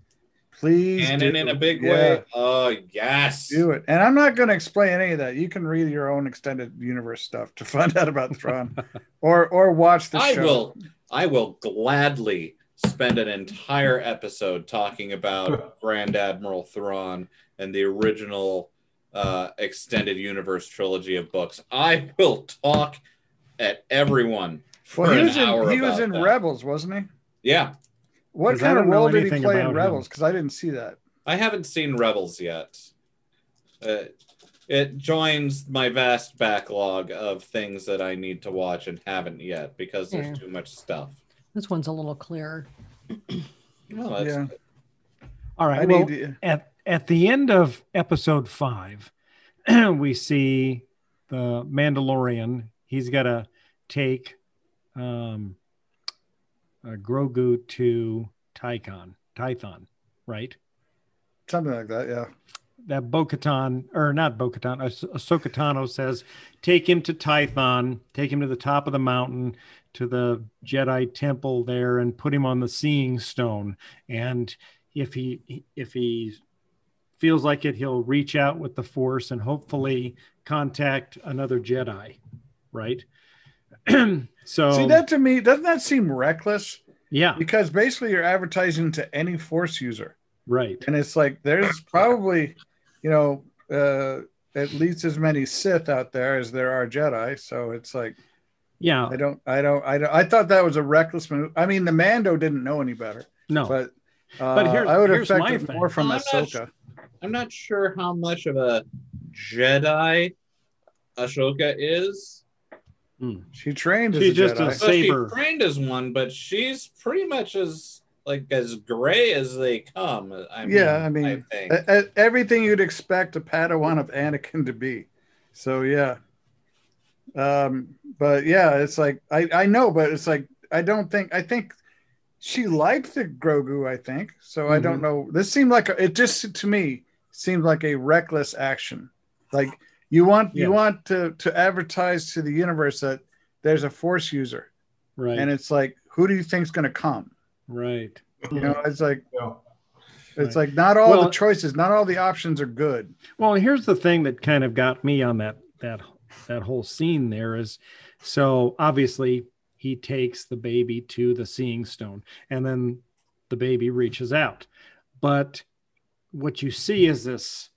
Please canon do. in a big Yeah, way, oh yes, Do it. And I'm not going to explain any of that. You can read your own extended universe stuff to (laughs) find out about Thrawn, (laughs) or or watch the I show. will I will gladly spend an entire episode talking about (laughs) Grand Admiral Thrawn and the original uh, extended universe trilogy of books. I will talk at everyone for Well, he an was hour. in he was in that. Rebels, wasn't he? Yeah, What kind of role did he play in. Rebels? Because I didn't see that. I haven't seen Rebels yet. Uh, it joins my vast backlog of things that I need to watch and haven't yet because there's Yeah. too much stuff. This one's a little clearer. Well, that's Yeah. good. All right. I well, need to- at at the end of episode five, (clears throat) we see the Mandalorian. He's got to take um, uh, Grogu to Tython. Tython, right? something like that. Yeah. That Bo-Katan, or not Bo-Katan, Ah- Ahsoka Tano says, take him to Tython, take him to the top of the mountain, to the Jedi temple there, and put him on the Seeing Stone. And if he if he feels like it, he'll reach out with the Force and hopefully contact another Jedi, right? (clears throat) so See that to me doesn't that seem reckless? yeah, Because basically you're advertising to any Force user. right, and it's like there's probably you know uh at least as many sith out there as there are jedi so it's like yeah, i don't i don't i don't i thought that was a reckless move i mean the mando didn't know any better no, but uh, But here's- i would here's expect my thing. more from Well, I'm ahsoka I'm not sure how much of a Jedi Ahsoka is. she trained as She's a just a jedi s- Well, she Saber. trained as one, but she's pretty much as like as gray as they come. I mean, Yeah, I mean, think. E- everything you'd expect a padawan of anakin to be so yeah um but yeah it's like i i know but it's like i don't think i think she liked the grogu i think so i don't know this seemed like a, it just to me seemed like a reckless action like you want you want to to advertise to the universe that there's a force user right, and it's like who do you think's going to come right. you know it's like Yeah. it's Right. like not all Well- the choices not all the options are good Well, here's the thing that kind of got me on that that that whole scene there is so obviously he takes the baby to the seeing stone and then the baby reaches out. But what you see is this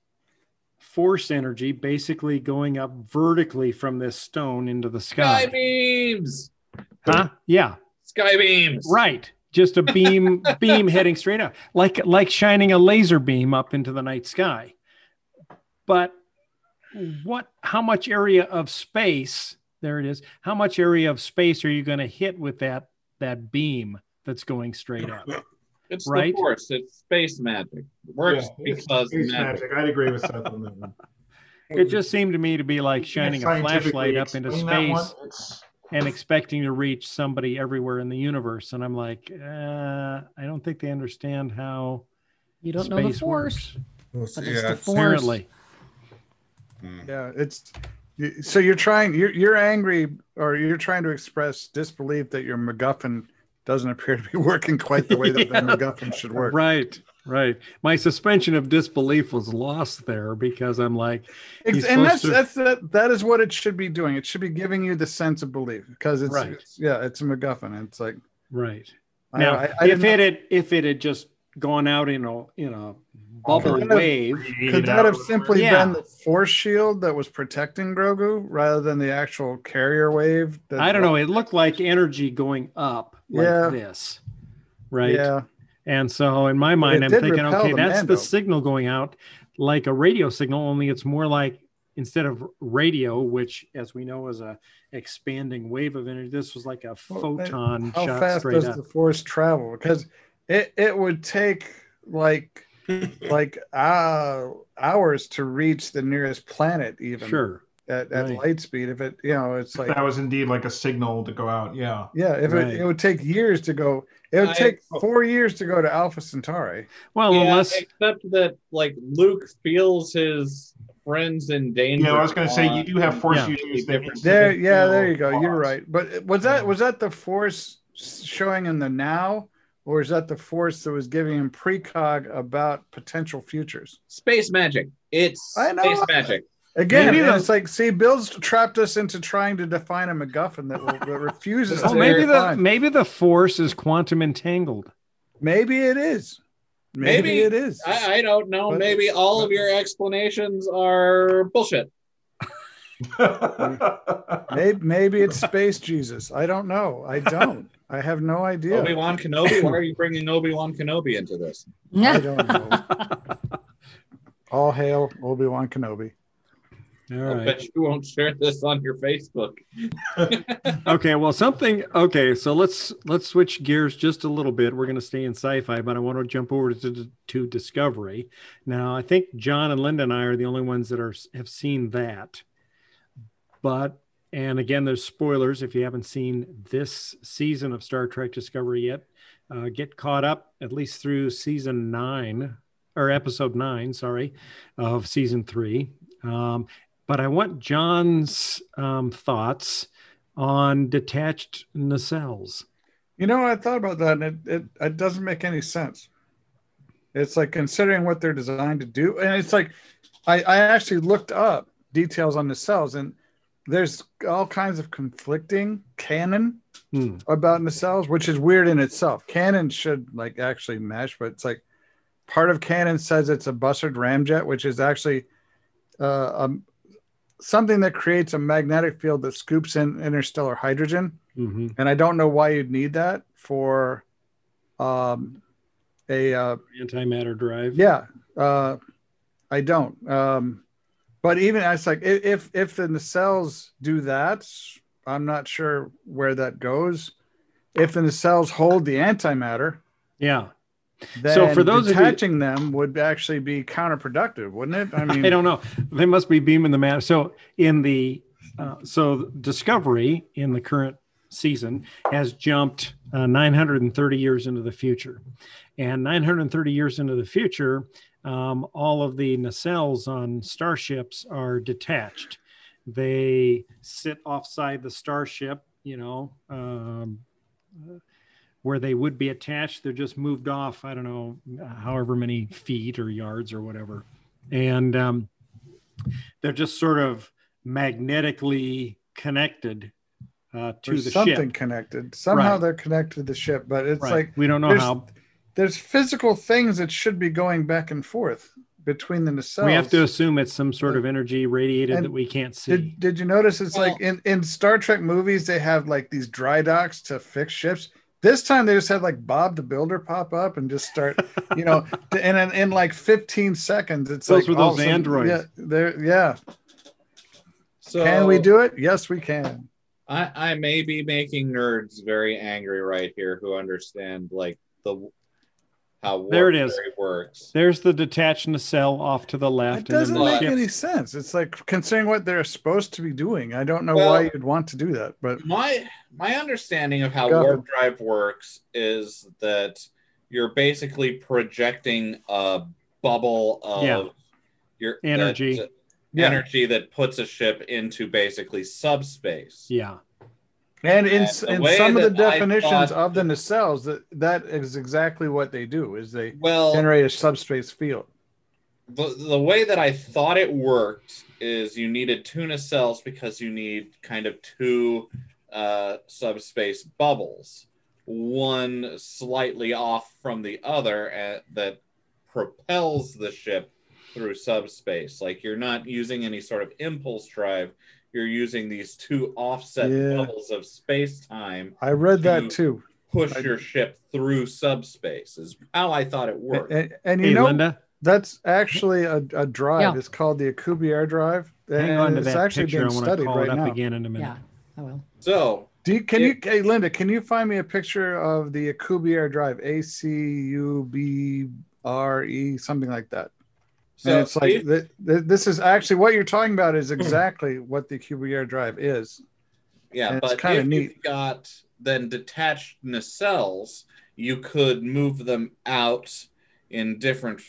force energy basically going up vertically from this stone into the Sky sky. beams. Huh? Yeah, Sky beams. right. Just a beam (laughs) beam heading straight up. Like like shining a laser beam up into the night sky. But what how much area of space there it is how much area of space are you going to hit with that that beam that's going straight up It's Right? the force. It's space magic. It works Yeah, because it's magic. magic. I'd agree with Seth on that one. (laughs) it just seemed to me to be like shining a flashlight up into explain that one, space and expecting to reach somebody everywhere in the universe and i'm like uh, i don't think they understand how You don't know the force. works But it's yeah, the force. apparently Hmm. Yeah, it's so you're trying you're you're angry or you're trying to express disbelief that your MacGuffin doesn't appear to be (laughs) working quite the way that Yeah. the MacGuffin should work. right right my suspension of disbelief was lost there because i'm like and that's to- that's that that is what it should be doing. It should be giving you the sense of belief because it's, Right. it's- yeah, it's a MacGuffin. It's like right I- now I, I if it had if it had just gone out in a in a bubble Could that have- wave. Could that have simply Yeah. been the force shield that was protecting Grogu rather than the actual carrier wave? That, I don't know. It looked like energy going up like Yeah. this, right? Yeah. And so in my mind, I'm thinking, okay, the that's Mando. the signal going out like a radio signal, only it's more like instead of radio, which as we know is a expanding wave of energy, this was like a Well, man, photon How shot fast straight does up. the force travel? Because it, it would take like like uh, hours to reach the nearest planet, even Sure. at, at Right. light speed. If it, you know, it's like that was indeed like a signal to go out. Yeah. yeah, if Right. it, it would take years to go. It would I- take four years to go to Alpha Centauri. Well, yeah, unless except that like Luke feels his friends in danger. Yeah, I was going to say you do have force Yeah. users that There, yeah, there you go. You're right. But was that was that the force showing in the now, or is that the force that was giving him precog about potential futures? space magic. It's I know. space magic. Again, Maybe the- it's like, see, Bill's trapped us into trying to define a MacGuffin that, will, that refuses. (laughs) oh, to maybe the define. maybe the force is quantum entangled. maybe it is. Maybe, Maybe. it is. I, I don't know. But- Maybe all of your explanations are bullshit. (laughs) maybe, maybe it's space Jesus. I don't know. I don't. I have no idea. Obi Wan Kenobi. Why are you bringing Obi Wan Kenobi into this? I don't know. (laughs) All hail Obi Wan Kenobi. All I bet you won't share this on your Facebook. (laughs) okay well something okay so let's let's switch gears just a little bit we're going to stay in sci-fi but i want to jump over to, to discovery now i think john and linda and i are the only ones that are have seen that but and again there's spoilers if you haven't seen this season of star trek discovery yet uh, get caught up at least through season nine or episode nine sorry of season three um, but I want John's um, thoughts on detached nacelles. You know, I thought about that, and it, it it doesn't make any sense. It's like considering what they're designed to do, and it's like I I actually looked up details on the cells, and there's all kinds of conflicting canon Hmm. about nacelles, which is weird in itself. Canon should like actually mesh, but it's like part of canon says it's a Bussard ramjet, which is actually uh, um, something that creates a magnetic field that scoops in interstellar hydrogen hmm and I don't know why you'd need that for um, a uh, Antimatter drive. yeah. Uh, I don't. Um, but even it's like if if the nacelles do that, I'm not sure where that goes. If the nacelles hold the antimatter, Yeah. then So for those you- them would actually be counterproductive, wouldn't it? I (laughs) mean, I don't know. They must be beaming the matter. So in the uh, so Discovery in the current season has jumped uh, 930 years into the future, and 930 years into the future, um, all of the nacelles on starships are detached. They sit offside the starship, you know, um, where they would be attached. They're just moved off. I don't know, however many feet or yards or whatever and um, they're just sort of magnetically connected uh, to there's the something ship. connected. Somehow Right. they're connected to the ship, but it's Right. like we don't know there's- how. There's physical things that should be going back and forth between the nacelles. We have to assume it's some sort of energy radiated And that we can't see. Did, did you notice it's Well- like in, in Star Trek movies they have like these dry docks to fix ships. This time they just had like Bob the Builder pop up and just start, you know, (laughs) and in, in like 15 seconds it's Those like were those of sudden- androids. Yeah, there. Yeah. So Can we do it? Yes, we can. I, I may be making nerds very angry right here who understand like the how There it is. theory works. There's the detached nacelle off to the left. It doesn't and then the make ship. any sense. It's like considering what they're supposed to be doing. I don't know Well- why you'd want to do that, but My my understanding of how Go warp drive works is that you're basically projecting a bubble of Yeah. your Energy. that- Yeah. energy that puts a ship into basically subspace. Yeah, And in, And in some of the definitions of the nacelles, that that is exactly what they do. Is they Well, generate a subspace field. the, the way that I thought it worked is you needed two nacelles because you need kind of two uh, subspace bubbles. one slightly off from the other uh, that propels the ship through subspace. Like you're not using any sort of impulse drive. You're using these two offset Yeah. bubbles of space time I read to that too. push I- your ship through subspace. Is how I thought it worked. And, and you Hey, know, Linda, that's actually a, a drive. Yeah. it's called the Alcubierre Drive. hang and on to it's that actually picture. I being want to studied call right it up now. again in a minute. Yeah, I will. So Do you, can Yeah. you, hey Linda, can you find me a picture of the Alcubierre Drive? A C U B R E, something like that. So and it's like if- th- th- this is actually what you're talking about is exactly (clears throat) what the Alcubierre Drive is. Yeah, And it's but kinda if neat. you've got then detached nacelles, you could move them out in different.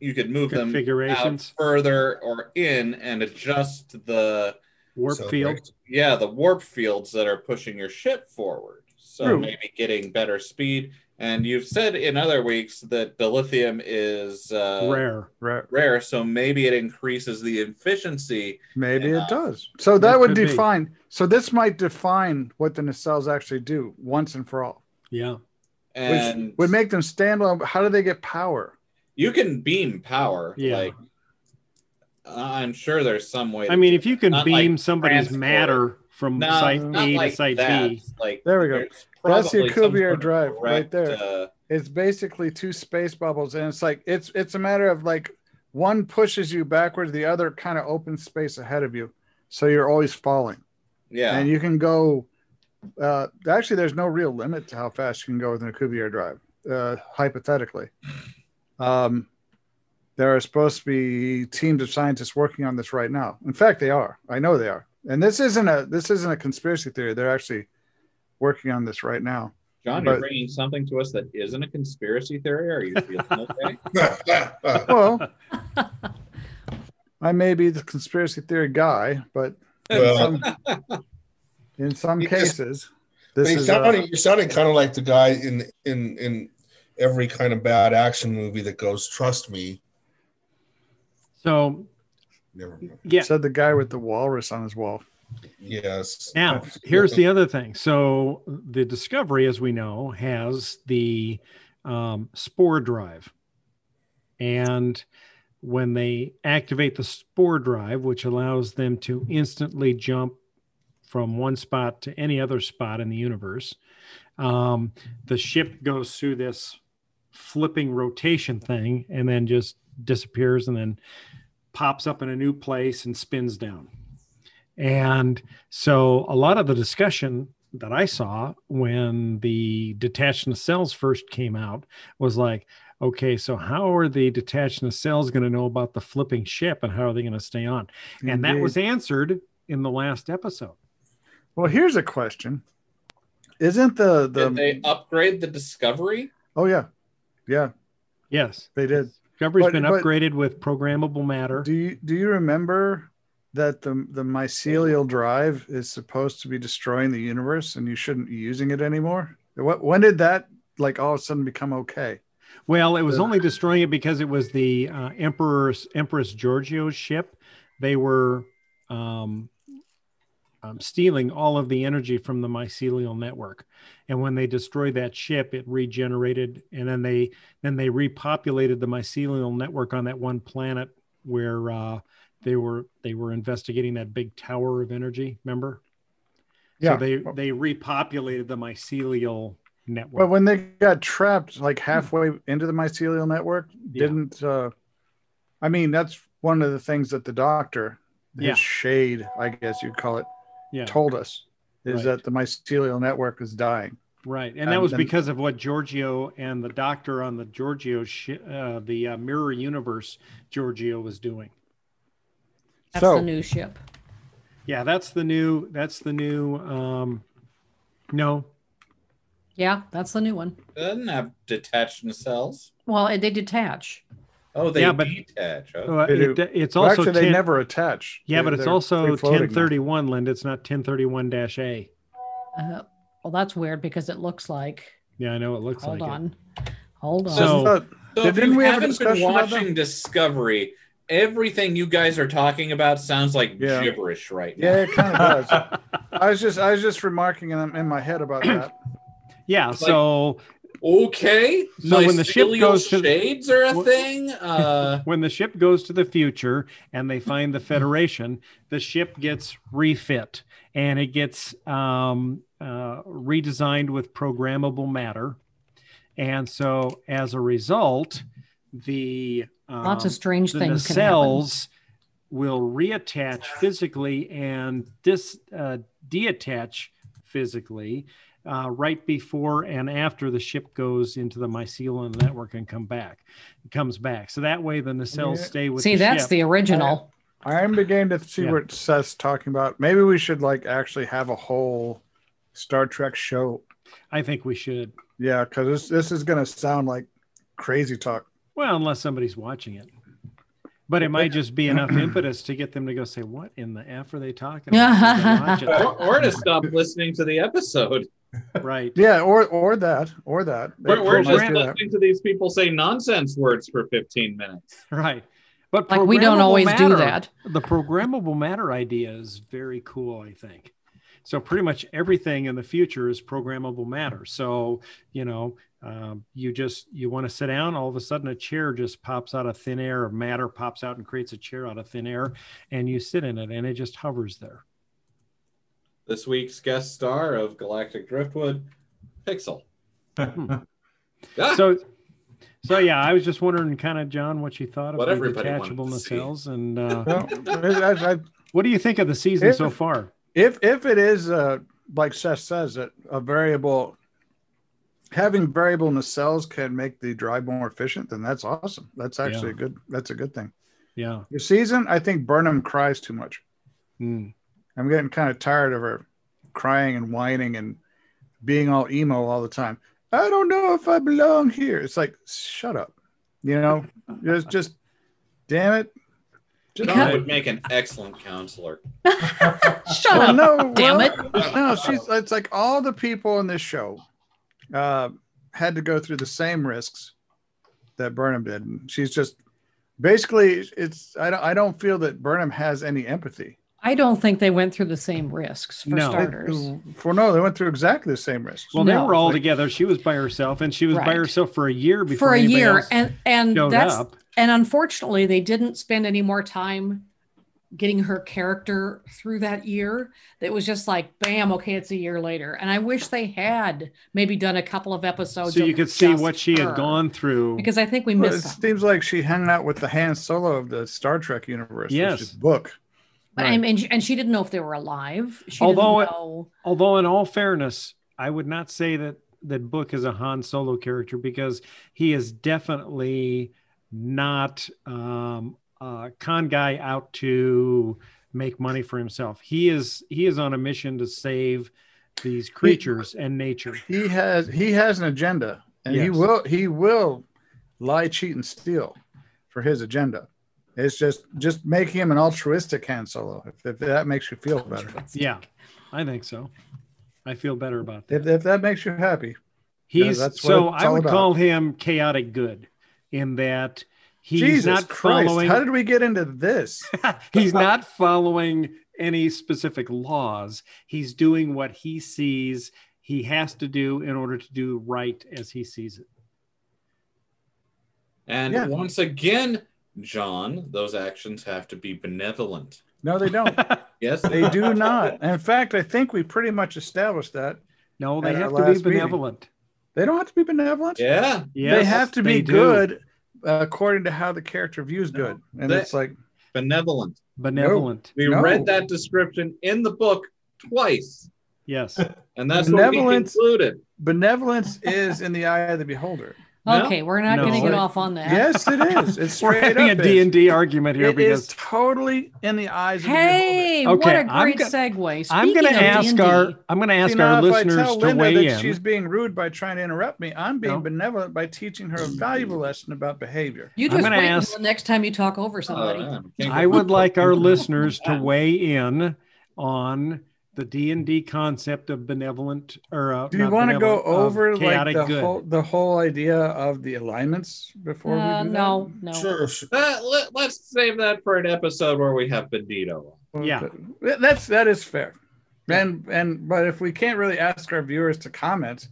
You could move them out Configurations, further or in and adjust the warp So, field. yeah the warp fields that are pushing your ship forward. So True. maybe getting better speed. And you've said in other weeks that dilithium is uh, Rare. Right. rare, so maybe it increases the efficiency. Maybe Yeah. it does. So that That would could be. define. So this might define what the nacelles actually do once and for all, Yeah. And which would make them standalone. How do they get power? you can beam power. Yeah. Like I'm sure there's some way. I mean, if you can beam like somebody's transport. matter from No, site not A like to site that. B, Like There we go. That's the probably some Alcubierre Drive right there. uh, It's basically two space bubbles, and it's like it's it's a matter of like one pushes you backwards, the other kind of opens space ahead of you, so you're always falling. yeah. and you can go. Uh, actually, there's no real limit to how fast you can go with an Alcubierre Drive. Uh, hypothetically, um, there are supposed to be teams of scientists working on this right now. In fact, they are. I know they are. And this isn't a this isn't a conspiracy theory. They're actually working on this right now. John, you're bringing something to us that isn't a conspiracy theory. Are you feeling okay? (laughs) Well, I may be the conspiracy theory guy, but in some, in some just- cases, this you're is sounding, you're sounding kind of like the guy in in in every kind of bad action movie that goes, "Trust me." so Never mind. yeah. said the guy with the walrus on his wall. Yes. Now, here's the other thing. So the Discovery, as we know, has the um, spore drive, and when they activate the spore drive, which allows them to instantly jump from one spot to any other spot in the universe, um, the ship goes through this flipping rotation thing and then just disappears and then pops up in a new place and spins down. And so a lot of the discussion that I saw when the detached nacelles first came out was like, okay, so how are the detached nacelles going to know about the flipping ship and how are they going to stay on? And that was answered in the last episode. well. Here's a question: Isn't the the Did they upgrade the Discovery? oh yeah, yeah Yes. they did. Discovery's But- been but- upgraded with programmable matter. Do you do you remember that the the mycelial drive is supposed to be destroying the universe and you shouldn't be using it anymore? What when did that like all of a sudden become okay? Well, it was only destroying it because it was the uh, Emperor's Empress Georgiou's ship. They were um, um, stealing all of the energy from the mycelial network, and when they destroyed that ship, it regenerated, and then they then they repopulated the mycelial network on that one planet where uh, they were they were investigating that big tower of energy. Remember? Yeah. So they they repopulated the mycelial network. But when they got trapped like halfway into the mycelial network, didn't uh I mean that's one of the things that the doctor, his Yeah. shade, I guess you'd call it, yeah. told us is Right. that the mycelial network is dying. Right, and that And was then- because of what Georgiou and the doctor on the Georgiou, shi uh, the uh, Mirror Universe, Georgiou was doing. That's so the new ship. Yeah, that's the new. That's the new. Um, no, Yeah, that's the new one. It doesn't have detached nacelles. Well, they detach. Oh, they Yeah, but- detach. Oh. uh, it, it's Well, also actually they never attach. Yeah, They- but it's also free-floating now. 1031, Linda. It's not 1031 dash A. Uh, well, that's weird because it looks like. Yeah, I know it looks Hold like Hold on. Hold on. So- But So if Didn't you we have a haven't been discussion watching Discovery, everything you guys are talking about sounds like Yeah. gibberish right now. yeah, it kind of does. (laughs) I was just I was just remarking in, in my head about that. it. Yeah. So Okay. So when the ship goes to- shades are a Wh- thing. (laughs) Uh, when the ship goes to the future and they find the Federation, the ship gets refit and it gets um, uh, redesigned with programmable matter. And so as a result, the um, Lots of strange the things can happen. will reattach physically and dis, uh, deattach physically uh, right before and after the ship goes into the mycelial network and come back. It comes back. So that way the nacelles Yeah. stay with See, the that's ship. the original. I'm beginning to see Yeah. what Seth's talking about. Maybe we should like actually have a whole Star Trek show. I think we should. Yeah, because this this is gonna sound like crazy talk. Well, unless somebody's watching it. But it might just be enough impetus to get them to go say, "What in the f are they talking about?" Or, or to stop listening to the episode. right? Yeah, or or that, or that. They We're, we're just do that. listening to these people say nonsense words for 15 minutes. Right. But Like we don't programmable always do that. The programmable matter idea is very cool, I think. So pretty much everything in the future is programmable matter. So you know, um, you just you want to sit down, all of a sudden a chair just pops out of thin air, or matter pops out and creates a chair out of thin air, and you sit in it, and it just hovers there. This week's guest star of Galactic Driftwood, Pixel. (laughs) Ah, So, so yeah, I was just wondering, kind of, John, what you thought of What the everybody wanted detachable to nacelles, and uh, Well, I- I- what do you think of the season If- so far? if if it is uh, like Seth says, that a variable having variable nacelles can make the drive more efficient, then that's awesome. That's actually Yeah. a good. That's a good thing. Yeah. The season, I think Burnham cries too much. Mm. I'm getting kind of tired of her crying and whining and being all emo all the time. I don't know if I belong here. It's like, shut up. You know, just, just damn it. Just, John would make an excellent counselor. (laughs) Shut Well, up. no, damn well, No, she's. It's like all the people in this show uh, had to go through the same risks that Burnham did. And she's just basically. It's. I don't. I don't feel that Burnham has any empathy. I don't think they went through the same risks for No. starters. For no, they went through exactly the same risks. Well, they were all together. She was by herself, and she was by herself for a year before For a anybody year, else and and showed that's up. and unfortunately they didn't spend any more time getting her character through that year it was just like bam okay it's a year later and i wish they had maybe done a couple of episodes So you could see what she her, had gone through. because i think we Well, it missed seems like she hung out with the Han Solo of the Star Trek universe. Yes. which is book. But I mean, and she didn't know if they were alive she Although didn't know Although, in all fairness, I would not say that that Book is a Han Solo character because he is definitely not um, a con guy out to make money for himself. He is he is on a mission to save these creatures and nature. He has he has an agenda, and he will he will lie, cheat, and steal for his agenda. It's just just make him an altruistic Han Solo. If, if that makes you feel better, Yeah, I think so. I feel better about that. if, if that makes you happy, He's that's so I would about. call him chaotic good in that he's Jesus not Christ! following How did we get into this? (laughs) (laughs) he's not following any specific laws. He's doing what he sees he has to do in order to do right as he sees it. And Yeah. once again, John, those actions have to be benevolent. No, they don't. (laughs) Yes, they do not. In fact, I think we pretty much established that no, they have to be last meeting. benevolent. they don't have to be benevolent. Yeah. Yes, they have to be good. do. Good according to how the character views No, good, and they- it's like Benevolent. Benevolent. We No. read that description in the book twice, Yes. and that's what we Benevolence- concluded. benevolence is in the eye of the beholder. No. okay we're not No. going to get off on that Yes, it (laughs) is. It's We're straight having a up. D and D argument here It is because totally in the eyes of the hey Okay, what a I'm great go- segue I'm going to ask D&D, our I'm going to beholder. ask See, now, our if I listeners tell to Linda weigh that in. she's being rude by trying to interrupt me, I'm being No. benevolent by teaching her a valuable lesson about behavior. you I'm just wait ask- until next time you talk over somebody oh, man, can't I would like our listeners to weigh in on the D and D concept of benevolent or uh, Do you want to go benevolent, of over like the good. whole the whole idea of the alignments before Uh, we do no no Sure, sure. Uh, let, let's save that for an episode where we have Bandito. that? Yeah. Okay. that's that is fair. And and but if we can't really ask our viewers to comment,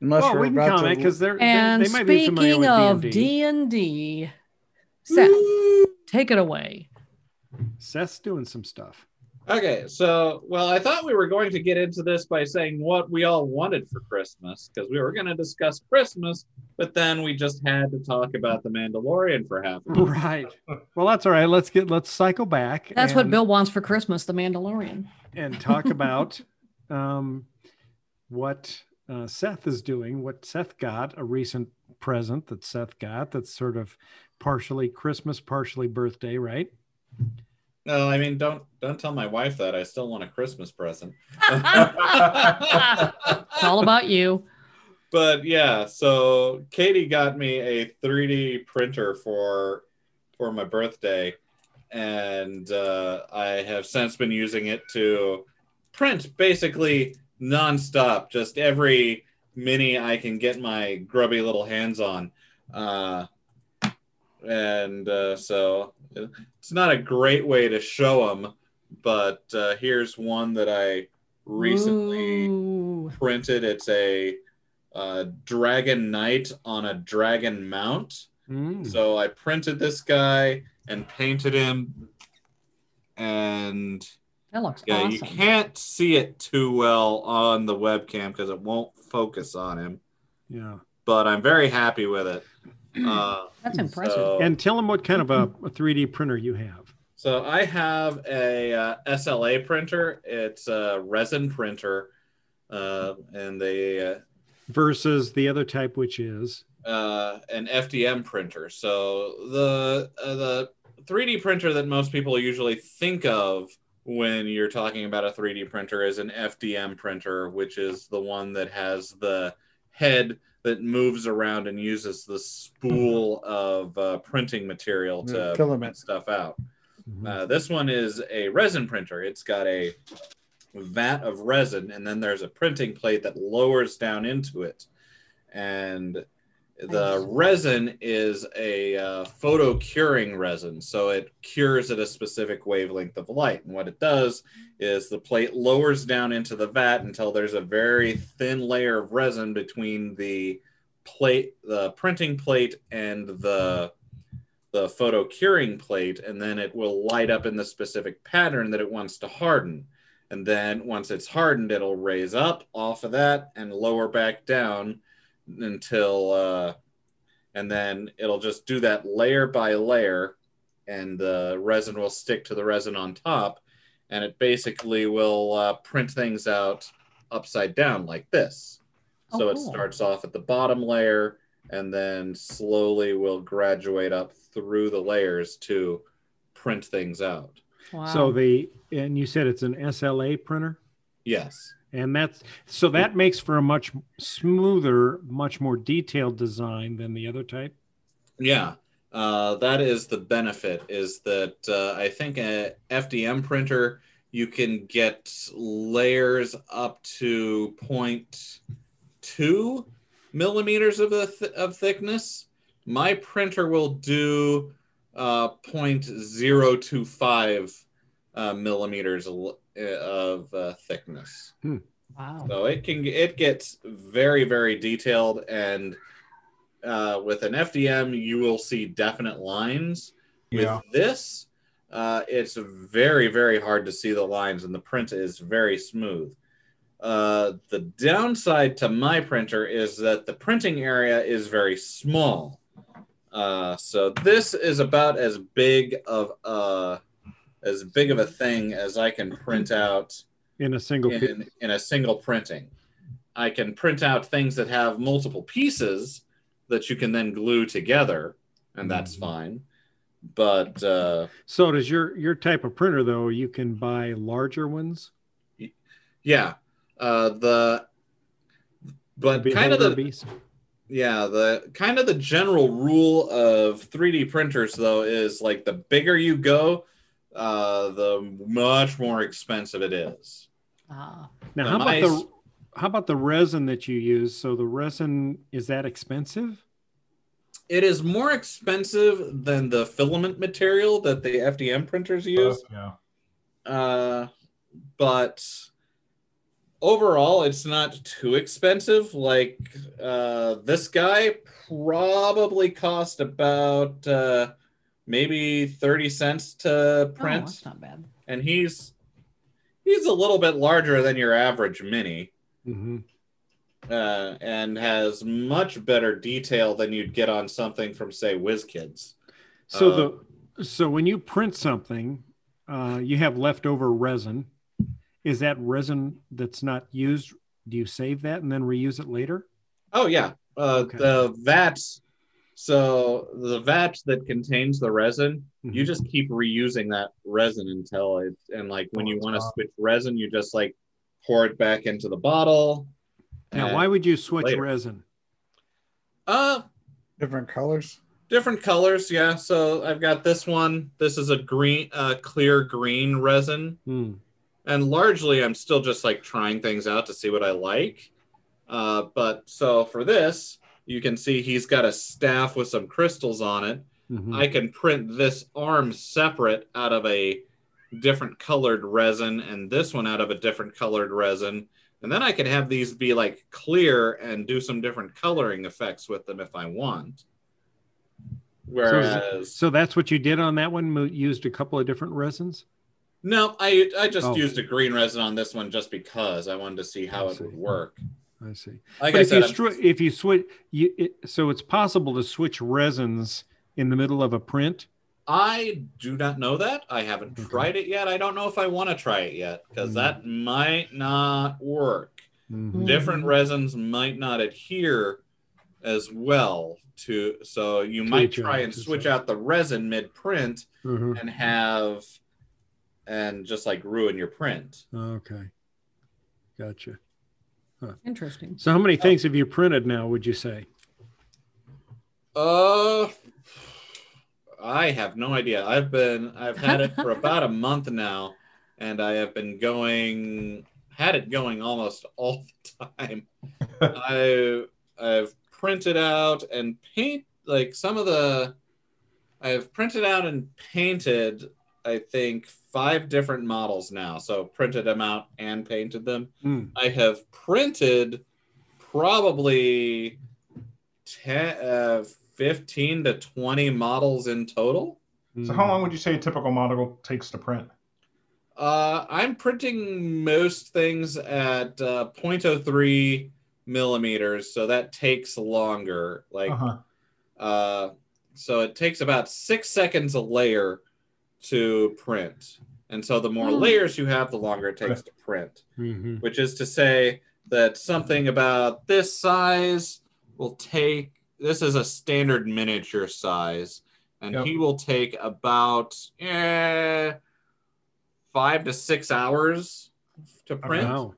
Unless well, we're we can about comment to. because they're they, And they might be familiar speaking with of D&D. D and D, Seth, take it away. Seth's doing some stuff. Okay, so well, I thought we were going to get into this by saying what we all wanted for Christmas because we were going to discuss Christmas, but then we just had to talk about the Mandalorian for half. An hour. Right. Well, that's all right. Let's get let's cycle back. That's what Bill wants for Christmas, The Mandalorian. and talk about um, what uh, Seth is doing, what Seth got, a recent present that Seth got that's sort of partially Christmas, partially birthday, right? No, I mean, don't don't tell my wife that. I still want a Christmas present. It's all about you. but yeah, so Katie got me a 3D printer for for my birthday, and uh, I have since been using it to print basically nonstop, just every mini I can get my grubby little hands on. Uh, and uh, so it's not a great way to show them, but uh, here's one that I recently Ooh. printed. It's a uh, dragon knight on a dragon mount. Mm. So I printed this guy and painted him, and That looks yeah, awesome. you can't see it too well on the webcam because it won't focus on him. Yeah. But I'm very happy with it. Uh, (clears throat) That's impressive. so- And tell them what kind of a, a 3D printer you have. So I have a uh, SLA printer. It's a resin printer, uh, and they uh, versus the other type, which is uh, an FDM printer. So the uh, the 3D printer that most people usually think of when you're talking about a 3D printer is an FDM printer, which is the one that has the head that moves around and uses the spool of uh, printing material to Yeah, filament. print stuff out. Uh, this one is a resin printer. It's got a vat of resin, and then there's a printing plate that lowers down into it. And the resin is a uh, photo curing resin, so it cures at a specific wavelength of light. And what it does is the plate lowers down into the vat until there's a very thin layer of resin between the plate, the printing plate, and the the photo curing plate, and then it will light up in the specific pattern that it wants to harden. And then once it's hardened, it'll raise up off of that and lower back down until, uh, and then it'll just do that layer by layer, and the resin will stick to the resin on top, and it basically will uh, print things out upside down like this. Oh, so it starts off at the bottom layer and then slowly will graduate up through the layers to print things out. Wow. so the and you said it's an SLA printer, Yes. And that's so that makes for a much smoother, much more detailed design than the other type. Yeah. Uh, that is the benefit is that uh, I think a FDM printer you can get layers up to 0.2 millimeters of th- of thickness. My printer will do uh, 0.025 uh, millimeters of uh, thickness. wow. So it can it gets very very detailed and uh, with an FDM you will see definite lines. Yeah. With this, uh, it's very very hard to see the lines and the print is very smooth. Uh, the downside to my printer is that the printing area is very small. Uh, so this is about as big of a as big of a thing as I can print out in a single in, in a single printing. I can print out things that have multiple pieces that you can then glue together, and that's Mhm. fine. But uh, So does your your type of printer though? You can buy larger ones. yeah, uh, the but kind of the beast? yeah the kind of the general rule of 3D printers though is like the bigger you go, uh, the much more expensive it is. Ah. Now, the how about the how about the resin that you use? So the resin is that expensive? It is more expensive than the filament material that the FDM printers use. yeah. Uh, but overall it's not too expensive like uh this guy probably cost about uh maybe 30 cents to Oh, print that's not bad. and he's he's a little bit larger than your average mini hmm uh and has much better detail than you'd get on something from say WizKids. So Uh, the so when you print something, uh, you have leftover resin. Is that resin that's not used? Do you save that and then reuse it later? Oh yeah, uh, Okay. the vats. So the vat that contains the resin, you Mhm. just keep reusing that resin until it and like when Oh, you want to switch resin, you just like pour it back into the bottle. Now, why would you switch later. resin? Uh, Different colors. different colors. Yeah. So I've got this one. This is a green, uh, clear green resin. Hmm. and largely i'm still just like trying things out to see what i like uh, but so for this you can see he's got a staff with some crystals on it Mhm. i can print this arm separate out of a different colored resin and this one out of a different colored resin and then i can have these be like clear and do some different coloring effects with them if i want whereas So that's what you did on that one. Used a couple of different resins. no i i just Oh. used a green resin on this one just because i wanted to see how it would work I see. like but I if said, you I'm- if you switch, you it, so it's possible to switch resins in the middle of a print. I do not know that. I haven't Okay. tried it yet. I don't know if I want to try it yet because Mm. that might not work. Mhm. Different Mhm. resins might not adhere as well to so you To might each try and switch out the resin mid print Mhm. and have and just like ruin your print. Okay, gotcha. Interesting. So how many things have you printed now? Would you say? Uh I have no idea. I've been I've had it for about a month now and I have been going had it going almost all the time. (laughs) I I've printed out and paint like some of the I've printed out and painted I think five different models now. So printed them out and painted them. Hmm. I have printed probably 10, uh, 15 to 20 models in total. So how long would you say a typical model takes to print? Uh, I'm printing most things at uh, 0.03 millimeters, so that takes longer. Like, Uh-huh. uh, so it takes about six seconds a layer to print. And so the more Hmm. layers you have, the longer it takes to print. Mhm. which is to say that something about this size will take this is a standard miniature size and Yep. he will take about eh, five to six hours to print Wow.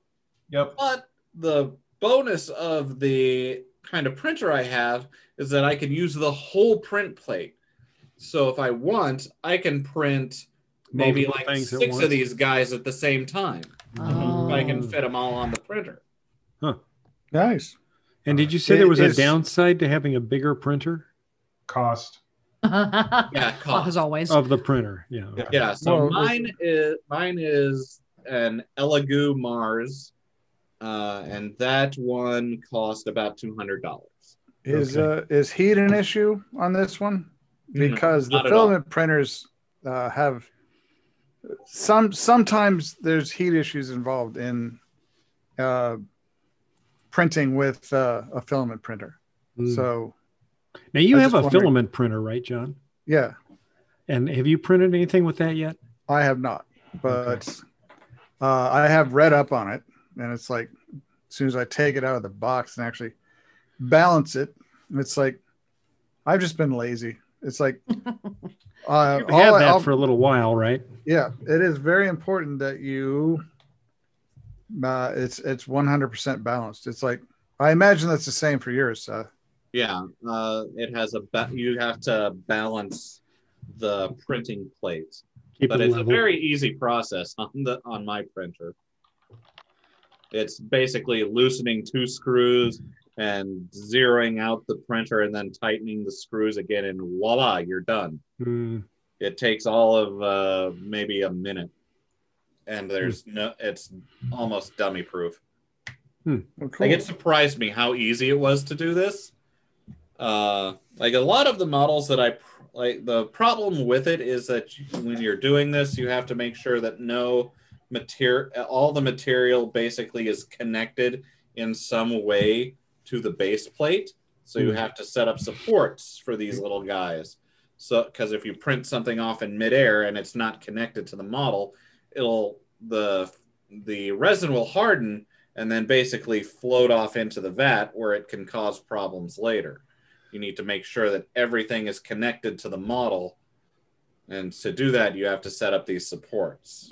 Yep. but the bonus of the kind of printer i have is that i can use the whole print plate so if i want i can print maybe Multiple like six of these guys at the same time Oh. if I can fit them all on the printer. Huh. Nice. And did you say It there was a downside to having a bigger printer Cost. yeah, (laughs) cost. as always. of the printer? Yeah. okay. Yeah, so Well, mine is mine is an Elegoo Mars, uh, and that one cost about two hundred dollars. Is Okay. uh is heat an issue on this one? No, Because the not all. filament printers uh, have some sometimes there's heat issues involved in uh, printing with uh, a filament printer. Mm. So now you I have a wondering- filament printer, right, John? yeah, And have you printed anything with that yet? I have not, but uh, I have read up on it, and it's like as soon as I take it out of the box and actually balance it, it's like I've just been lazy. It's like (laughs) uh, You've all had that I'll- for a little while, right? yeah, it is very important that you uh, it's it's 100% balanced. It's like I imagine that's the same for yours, Seth. Yeah, uh, it has a ba- you have to balance the printing plate, Keep but it it's a very easy process on the on my printer. It's basically loosening two screws and zeroing out the printer and then tightening the screws again, and voila, you're done. Mm. it takes all of uh, maybe a minute and there's no it's almost dummy proof Oh, cool. Like it surprised me how easy it was to do this. Uh, like a lot of the models that I pr- like, the problem with it is that you, when you're doing this, you have to make sure that no material, all the material basically is connected in some way to the base plate. So you Hmm. have to set up supports for these little guys. So because if you print something off in midair and it's not connected to the model, it'll the the resin will harden and then basically float off into the vat where it can cause problems later. You need to make sure that everything is connected to the model. And to do that, you have to set up these supports.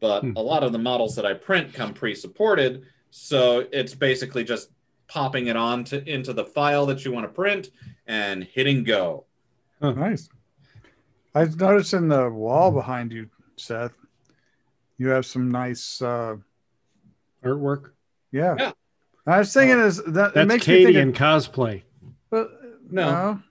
But Hmm. a lot of the models that I print come pre supported. So it's basically just popping it on to, into the file that you want to print and hitting go. Nice. I've noticed in the wall behind you, Seth, you have some nice. uh Artwork. Yeah. Yeah. I was thinking is that it That's makes me Katie think. in Of, cosplay. but, No. no,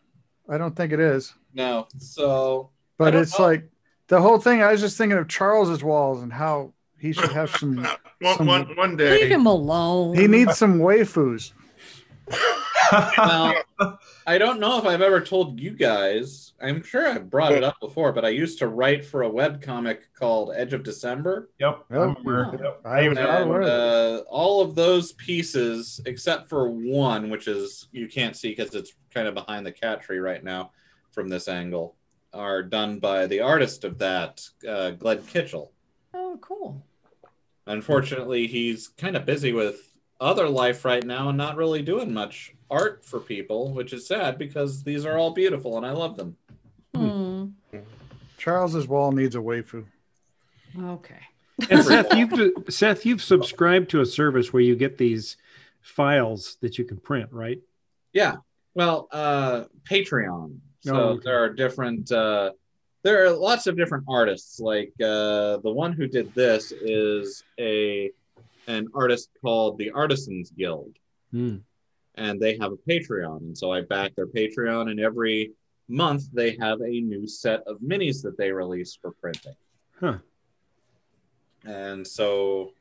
I don't think it is. No. So But it's know. like the whole thing. I was just thinking of Charles's walls and how he should have some. (laughs) one, Some- one, one Leave him alone. he needs some waifus. well, I don't know if I've ever told you guys. I'm sure I've brought it up before, but I used to write for a web comic called Edge of December. Yep. I Yep. remember. Yep. I was not And aware uh, all of those pieces, except for one, which is you can't see because it's kind of behind the cat tree right now from this angle, are done by the artist of that, uh, Gled Kitchell. Oh, cool. Unfortunately, he's kind of busy with other life right now and not really doing much art for people, which is sad because these are all beautiful and I love them. Hmm. Charles's wall needs a waifu. Okay. And Seth, you've Seth, you've subscribed to a service where you get these files that you can print, right? Yeah. Well, uh, Patreon. So Oh, okay. there are different. Uh, there are lots of different artists. Like uh, the one who did this is a an artist called the Artisans Guild, Hmm. and they have a Patreon. And so I back their Patreon, and every month they have a new set of minis that they release for printing. Huh. And so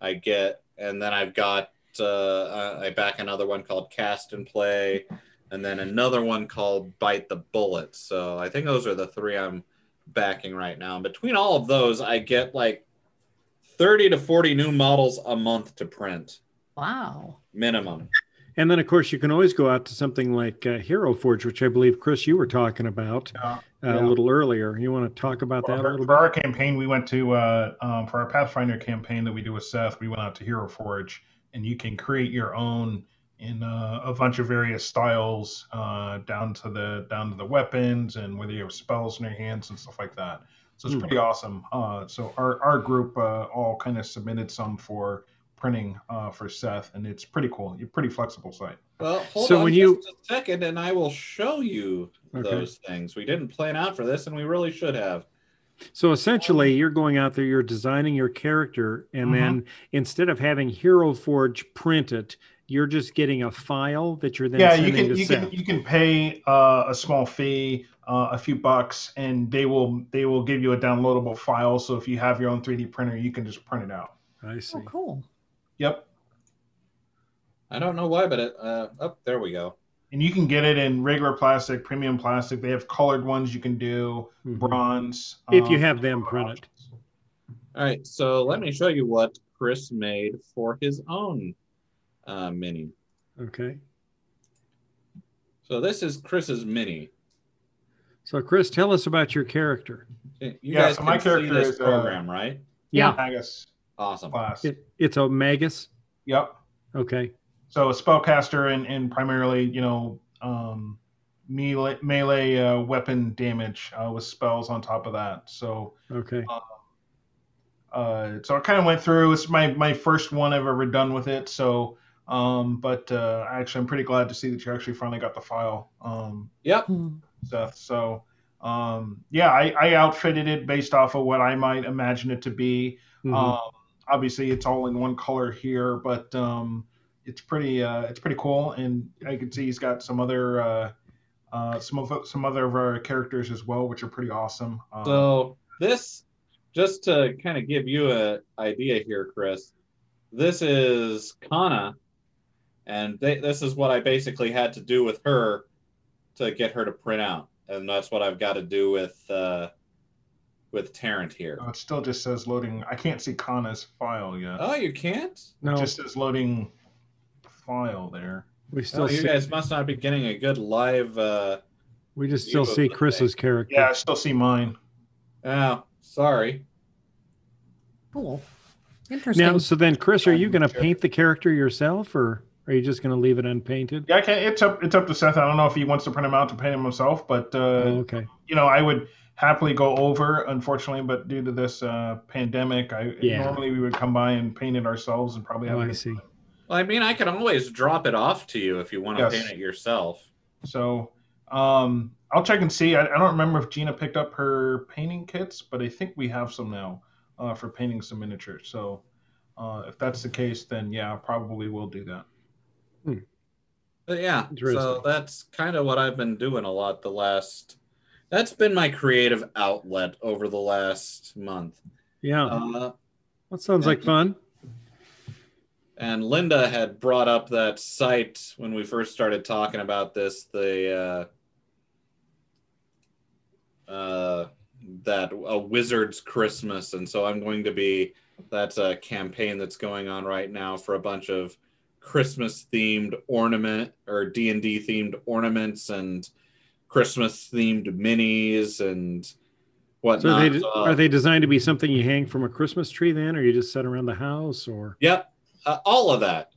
I get, and then I've got uh, I back another one called Cast and Play, and then another one called Bite the Bullet. So I think those are the three I'm backing right now. And between all of those, I get like 30 to 40 new models a month to print Wow. minimum. And then, of course, you can always go out to something like uh, Hero Forge, which I believe, Chris, you were talking about Yeah. uh, Yeah. a little earlier. You want to talk about that a For, little for bit? our campaign, we went to uh, um, for our Pathfinder campaign that we do with Seth. We went out to Hero Forge, and you can create your own in uh, a bunch of various styles, uh, down to the down to the weapons and whether you have spells in your hands and stuff like that. So it's Hmm. pretty awesome. Uh, so our our group uh, all kind of submitted some for printing uh, for Seth, and it's pretty cool. You're pretty flexible site. Well, hold So on when just you- a second, and I will show you Okay. those things. We didn't plan out for this, and we really should have. So essentially, you're going out there, you're designing your character, and Mhm. then instead of having Hero Forge print it, you're just getting a file that you're then yeah, you can to you Seth. can you can pay uh, a small fee, uh, a few bucks, and they will they will give you a downloadable file. So if you have your own 3D printer, you can just print it out. I see. Oh, cool. Yep, I don't know why, but it. Uh, oh, there we go. and you can get it in regular plastic, premium plastic. They have colored ones you can do, Mhm. bronze. If you um, have them print it. All right, so let me show you what Chris made for his own uh, mini. Okay. So this is Chris's mini. So, Chris, tell us about your character. You Yeah, guys so can my see character this is, uh, program, right? Yeah. Magus Awesome. class. It, it's a Magus. Yep. Okay. So a spellcaster and, and primarily, you know, um, melee, melee uh, weapon damage uh, with spells on top of that. So Okay. uh, so I kind of went through. It's my my first one I've ever done with it. So, um, but uh, actually, I'm pretty glad to see that you actually finally got the file, um, Yep. Hmm. Seth. So, um, yeah, I, I outfitted it based off of what I might imagine it to be. Mhm. Um, obviously, it's all in one color here, but um, it's pretty uh, it's pretty cool. And I can see he's got some other uh, uh, some of some other of our characters as well, which are pretty awesome. Um, So this, just to kind of give you an idea here, Chris, this is Kana, and they, this is what I basically had to do with her to get her to print out, and that's what I've got to do with uh, with Tarrant here. Oh, it still just says loading. I can't see Kana's file yet. Oh, you can't? No, It just says loading file there. we still Oh, you see, guys must not be getting a good live. Uh... we just still see the Chris's character. Yeah, I still see mine. Oh, sorry. Cool. Interesting. Now, so then, Chris, are you going to paint the character yourself, or are you just going to leave it unpainted? Yeah, I can, it's up. It's up to Seth. I don't know if he wants to print them out to paint them himself, but uh, oh, okay. you know, I would happily go over. Unfortunately, but due to this uh, pandemic, I Yeah. normally we would come by and paint it ourselves and probably have. Oh, a I good see. time. Well, I mean, I can always drop it off to you if you want to Yes. paint it yourself. So um, I'll check and see. I, I don't remember if Gina picked up her painting kits, but I think we have some now uh, for painting some miniatures. So uh, if that's the case, then yeah, I probably will do that. But yeah, so that's kind of what I've been doing a lot the last. That's been my creative outlet over the last month. Yeah, Uh, that sounds like fun. and Linda had brought up that site when we first started talking about this. The uh, uh, that a wizard's Christmas, and so I'm going to be. That's a campaign that's going on right now for a bunch of Christmas themed ornament or D and D themed ornaments and Christmas themed minis and So whatnot. are they, Uh, are they designed to be something you hang from a Christmas tree then, or you just set around the house, or Yep, uh, all of that.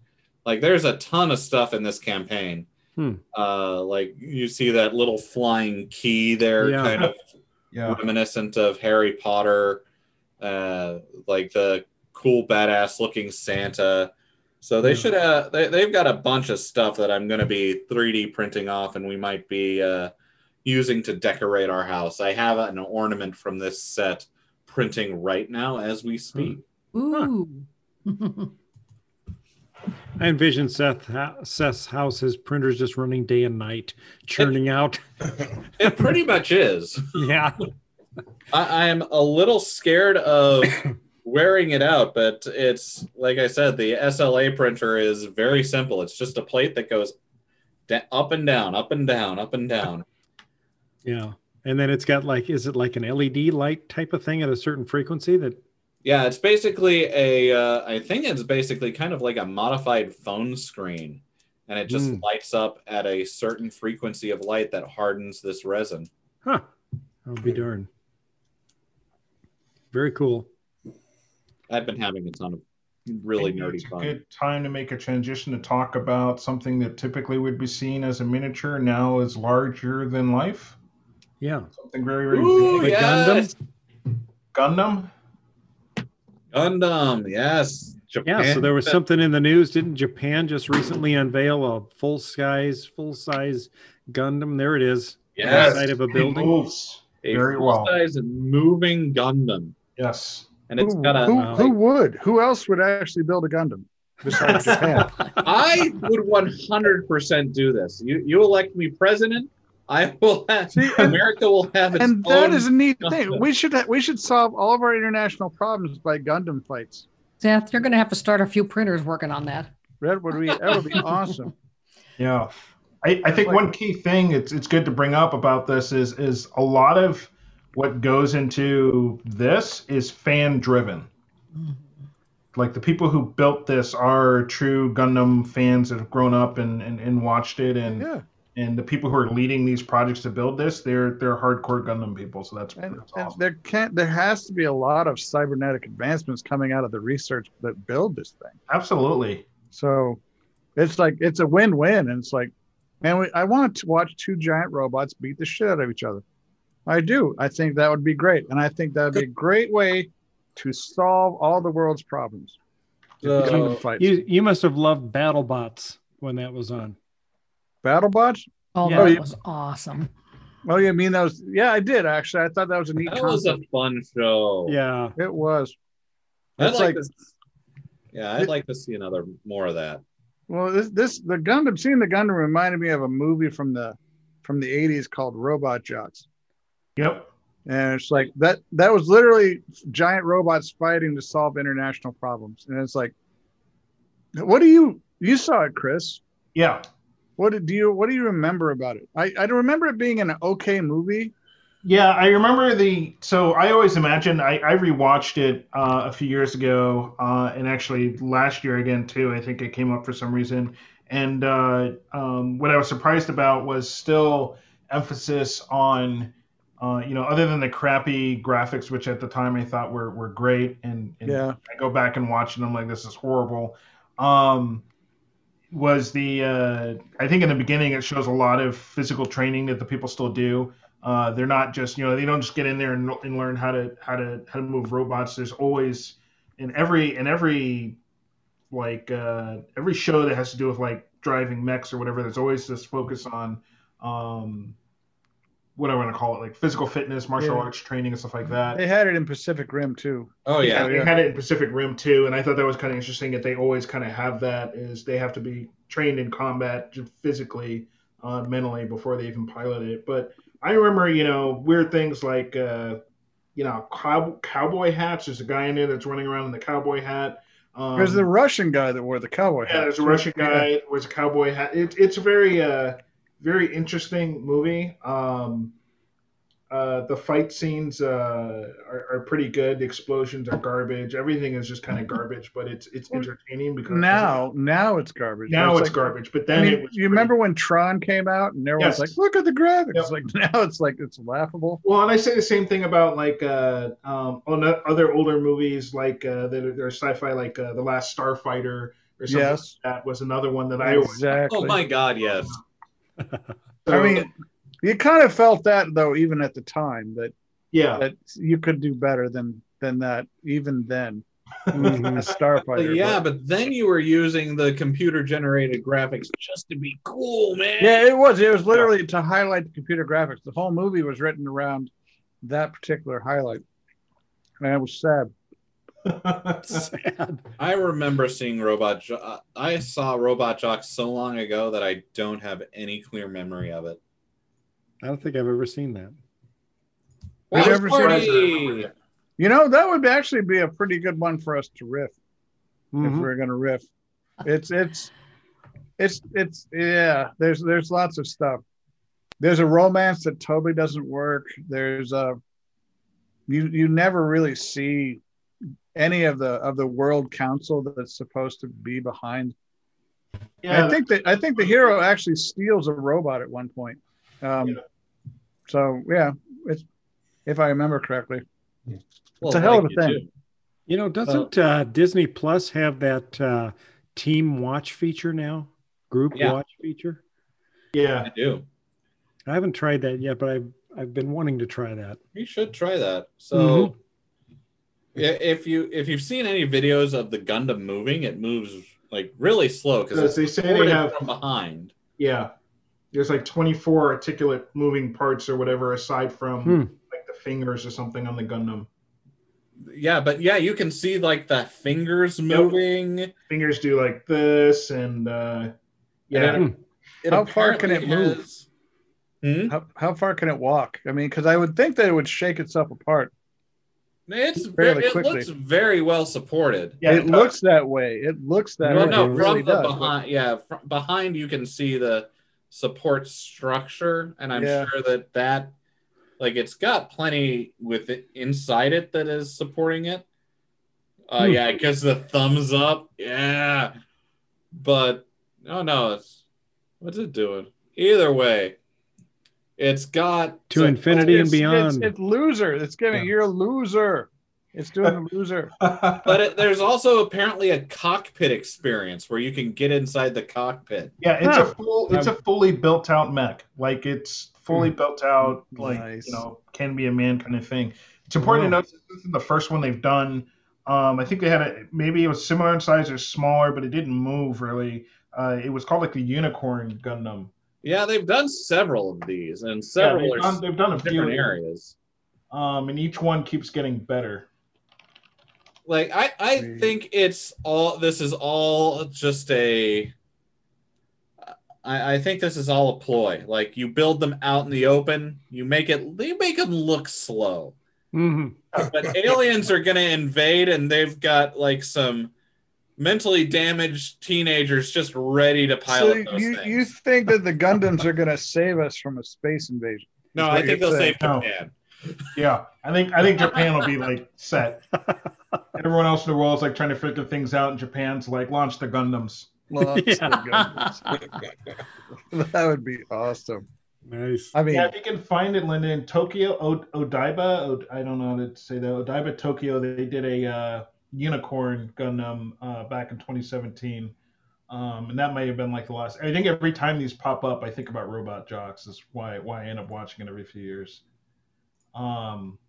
Like, there's a ton of stuff in this campaign. Hmm. Uh, like you see that little flying key there, Yeah. kind of Yeah. reminiscent of Harry Potter. Uh, like the cool, badass looking Santa. So they should have. They, they've got a bunch of stuff that I'm going to be 3D printing off, and we might be uh, using to decorate our house. I have an ornament from this set printing right now as we speak. Ooh. (laughs) I envision Seth ha- Seth's house, his printers just running day and night, churning out. (laughs) It pretty much is. (laughs) yeah, I, I'm a little scared of wearing it out, but it's like I said, the SLA printer is very simple. It's just a plate that goes up and down, up and down, up and down. yeah. And then it's got like, is it like an LED light type of thing at a certain frequency that? Yeah, it's basically a. Uh, I think it's basically kind of like a modified phone screen, and it just Mm. lights up at a certain frequency of light that hardens this resin. Huh. I'll be darned. Very cool. I've been having a ton of really Maybe nerdy it's a fun. good time to make a transition to talk about something that typically would be seen as a miniature now is larger than life. Yeah. Something very, very Ooh, big. Like yes! Gundam. Gundam, yes. Yeah. So there was something in the news. Didn't Japan just recently unveil a full size, full size Gundam? There it is. Yes. Side of a It building. moves. a Very well. full-size moving Gundam, Yes. And it's who, got a. who, Wow. who would? Who else would actually build a Gundam besides Japan? (laughs) I would one hundred percent do this. You you elect me president, I will have See, and, America will have its and that own. is a neat Gundam. thing. We should we should solve all of our international problems by Gundam fights. Seth, you're going to have to start a few printers working on that. That would be that would be (laughs) awesome. Yeah. I, I think like- one key thing it's it's good to bring up about this is is a lot of what goes into this is fan driven. Like the people who built this are true Gundam fans that have grown up and, and, and watched it and Yeah, and the people who are leading these projects to build this, they're they're hardcore Gundam people. So that's, and, that's awesome. there can't there has to be a lot of cybernetic advancements coming out of the research that build this thing. Absolutely. So it's like it's a win-win, and it's like, man, we, I want to watch two giant robots beat the shit out of each other. I do. I think that would be great, and I think that would be a great way to solve all the world's problems. So- Gundam fights. You you must have loved BattleBots when that was on. BattleBots? Oh, Yeah. that oh, was awesome. Oh, you mean that was? Yeah, I did actually. I thought that was a neat That was a fun show. Yeah. It was. I'd like, like- to. Yeah, I'd like to see another more of that. Well, this this the Gundam seeing the Gundam reminded me of a movie from the from the 80s called Robot Jox. Yep. And it's like that that was literally giant robots fighting to solve international problems. And it's like What do you you saw it, Chris? Yeah. What did do you what do you remember about it? I I remember it being an okay movie. Yeah, I remember the. So I always imagined. I, I rewatched it uh, a few years ago, uh, and actually last year again too. I think it came up for some reason. And uh, um, what I was surprised about was still emphasis on, uh, you know, other than the crappy graphics, which at the time I thought were were great, and, and Yeah. I go back and watch it, I'm like, this is horrible. Um, was the uh, I think in the beginning it shows a lot of physical training that the people still do. Uh, they're not just you know they don't just get in there and, and learn how to how to how to move robots. There's always in every in every like uh, every show that has to do with like driving mechs or whatever. There's always this focus on um, what I want to call it, like physical fitness, martial Yeah. arts training, and stuff like that. They had it in Pacific Rim too. Oh yeah. They had it in Pacific Rim too, and I thought that was kind of interesting that they always kind of have that is they have to be trained in combat physically, uh, mentally before they even pilot it. But I remember, you know, weird things like, uh, you know, cow- cowboy hats. There's a guy in there that's running around in the cowboy hat. Um, There's the Russian guy that wore the cowboy hat. yeah, there's a too. Russian Yeah. guy that wears a cowboy hat. It, it's very, uh, very interesting movie. Um, uh, the fight scenes uh, are, are pretty good. The explosions are garbage. Everything is just kind of garbage, but it's it's entertaining because Now, now it's garbage. now But it's like- garbage. But I then mean, it was you pretty- remember when Tron came out and everyone's Yes. like, "Look at the graphics!" Yep. Like (laughs) now, it's like it's laughable. Well, and I say the same thing about like uh, um, on other older movies like uh, that are, that are sci-fi, like uh, the Last Starfighter or something. Yes, That was another one that I always. exactly. Oh my God, yes. I mean, you kind of felt that though, even at the time, that yeah, that you could do better than than that, even then. Mhm. A Starfighter. yeah, but- but then you were using the computer generated graphics just to be cool, man. yeah, it was. It was literally to highlight the computer graphics. The whole movie was written around that particular highlight, and it was sad. Sad. I remember seeing Robot. Jo- uh, I saw Robot Jock so long ago that I don't have any clear memory of it. I don't think I've ever seen that. Watch never seen party! You know, that would actually be a pretty good one for us to riff. if Mhm. we're gonna riff. It's it's it's it's yeah. There's there's lots of stuff. There's a romance that totally doesn't work. There's a you you never really see any of the of the world council that's supposed to be behind. yeah. I think that I think the hero actually steals a robot at one point. Um, Yeah. So yeah, it's if I remember correctly. Well, a hell of a you, thing. too. You know, doesn't uh, Disney Plus have that uh, team watch feature now? Group Yeah. watch feature? yeah. I do. I haven't tried that yet, but I've I've been wanting to try that. You should try that. So, Mhm. Yeah, if you if you've seen any videos of the Gundam moving, it moves like really slow because Because they say they have from behind. yeah. There's like 24 articulate moving parts or whatever aside from Hmm. like the fingers or something on the Gundam. Yeah, but yeah, you can see like the fingers Yep. moving. Fingers do like this and uh yeah. And It How far can it move? has- Hmm? How, how far can it walk? I mean, because I would think that it would shake itself apart. It's very, it quickly. looks very well supported. Yeah, it looks that way. It looks that no, way. no, it from really the does. behind, yeah, fr- behind you can see the support structure, and I'm Yeah. sure that that, like, it's got plenty with it inside it that is supporting it. Uh, Hmm. yeah, it gives the thumbs up, yeah, but oh no, it's what's it doing? Either way, it's got To so- infinity and It's- beyond. It's, it's loser. It's giving Yeah. you're a loser. It's doing a loser. (laughs) But it, there's also apparently a cockpit experience where you can get inside the cockpit. yeah, it's Huh. a full it's a fully built out mech. Like it's fully built out like Nice. you know, can be a man kind of thing. It's important to Wow. note this isn't the first one they've done. Um, I think they had a maybe it was similar in size or smaller, but it didn't move really. Uh, it was called like the Unicorn Gundam. Yeah, they've done several of these, and Yeah, several they've, are done, they've done a few, different areas. um, and each one keeps getting better. Like I, I Sweet. think it's all. This is all just a. I, I think this is all a ploy. Like you build them out in the open, you make it. You make them look slow. Mhm. but aliens are going to invade and they've got like some mentally damaged teenagers just ready to So pilot those you, things. you think that the Gundams are going to save us from a space invasion? (laughs) no, I think they'll saying. save No. Japan. Yeah, I think I think Japan will be like set. (laughs) Everyone else in the world is like trying to figure things out, and Japan's like launch the Gundams. Launch the Gundams. (laughs) that would be awesome. Nice. I mean, Yeah, if you can find it, Linda, in Tokyo, o- Odaiba, o- I don't know how to say that. Odaiba, Tokyo, they did a uh, unicorn Gundam uh, back in 2017. Um, and that may have been like the last. I think every time these pop up, I think about Robot Jox. Is why why I end up watching it every few years. Um,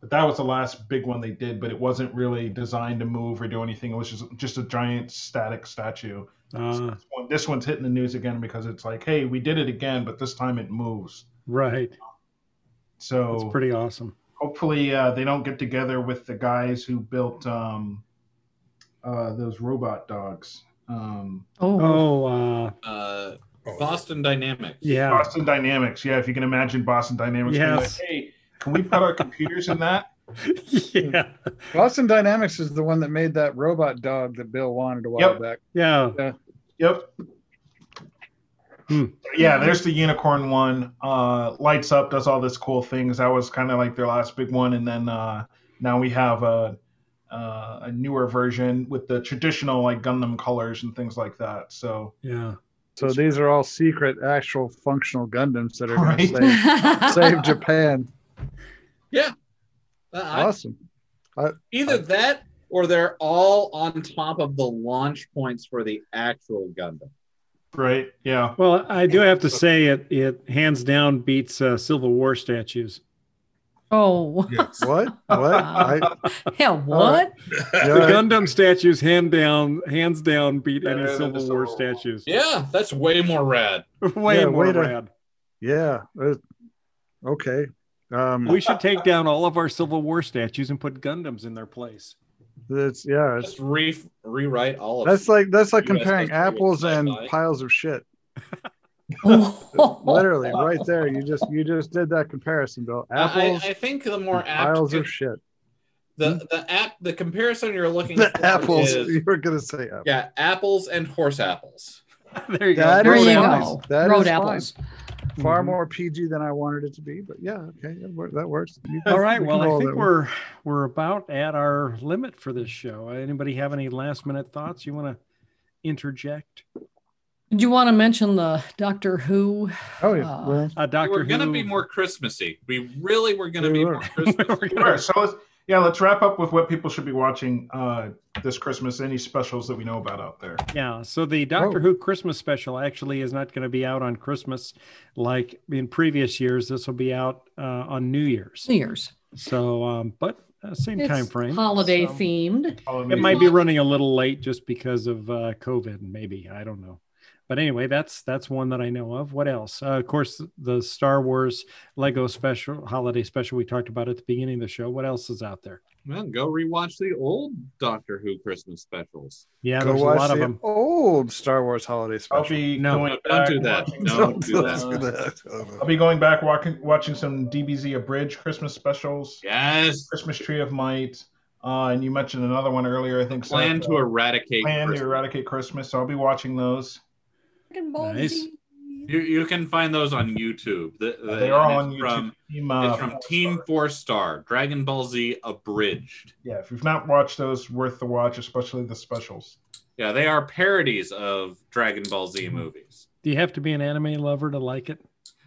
but that was the last big one they did, but it wasn't really designed to move or do anything. It was just just a giant static statue. Uh, This, one, this one's hitting the news again because it's like, hey, we did it again, but this time it moves. right. So it's pretty awesome. Hopefully uh, they don't get together with the guys who built um, uh, those robot dogs. Um, Oh, Oh, uh, Uh, Boston Dynamics. yeah. Boston Dynamics, yeah. If you can imagine Boston Dynamics, being like, hey, can we put our computers in that? (laughs) yeah. Boston Dynamics is the one that made that robot dog that Bill wanted a while Yep. back. Yeah. Yep. Hmm. Yeah, there's the unicorn one. Uh, lights up, does all this cool things. That was kind of like their last big one, and then uh, now we have a uh, a newer version with the traditional like Gundam colors and things like that. So Yeah. So these are all secret, actual functional Gundams that are going Right. to save, (laughs) save Japan. Uh, I- Awesome. either that or they're all on top of the launch points for the actual Gundam. Right, yeah. Well, I do have to say it, it hands down beats uh, Civil War statues. oh, Yes. (laughs) What? What? I, (laughs) yeah. What? The Gundam statues, hand down, hands down, beat any Better than the Civil War Civil statues. Yeah, that's way more rad. (laughs) Way Yeah, more way to- rad. yeah. uh, okay. Um, We should take down all of our Civil War statues and put Gundams in their place. That's yeah. It's, Just re- rewrite all of that's like that's like US comparing apples and piles of shit. (laughs) Literally, right there. You just you just did that comparison, Bill. Apples, I, I think the more apt piles of shit. the the app the comparison you're looking The for apples. is (laughs) You were gonna say apples. yeah apples and horse apples. (laughs) there you That go. There is you fine. go. That Road is fine. apples. Far Mhm. more PG than I wanted it to be, but yeah, okay, that, works. Can- All right. we Well, I think we're we're about at our limit for this show. Anybody have any last minute thoughts you want to interject? Did you want to mention the Doctor Who? Oh yeah. uh, well, Uh, Doctor we're gonna be more Christmassy. We really were gonna We be were. more Christmassy. (laughs) We're gonna- so let's yeah, let's wrap up with what people should be watching uh, this Christmas. Any specials that we know about out there? Yeah, so the Doctor Oh. Who Christmas special actually is not going to be out on Christmas like in previous years. This will be out uh, on New Year's. New Year's. So, um, but uh, same It's time frame. holiday So themed. It might be running a little late just because of uh, COVID, maybe. I don't know. But anyway, that's that's one that I know of. What else? Uh, of course, the Star Wars Lego special, holiday special we talked about at the beginning of the show. What else is out there? Well, go rewatch the old Doctor Who Christmas specials. Yeah, go there's a watch lot of the them. old Star Wars holiday I'll special. be No, going don't back do that. watching No. some- Don't do that. do that. I'll be going back watching watching some DBZ abridged Christmas specials. Yes. Christmas Tree of Might. Uh, and you mentioned another one earlier. I think Plan Seth, to uh, eradicate. Plan to eradicate Christmas. So I'll be watching those. Nice. You, you can find those on YouTube. The, the- they are and on it's YouTube. From, Team, uh, it's from Team Four Star, Dragon Ball Z Abridged. Yeah, if you've not watched those, worth the watch, especially the specials. Yeah, they are parodies of Dragon Ball Z movies. Do you have to be an anime lover to like it?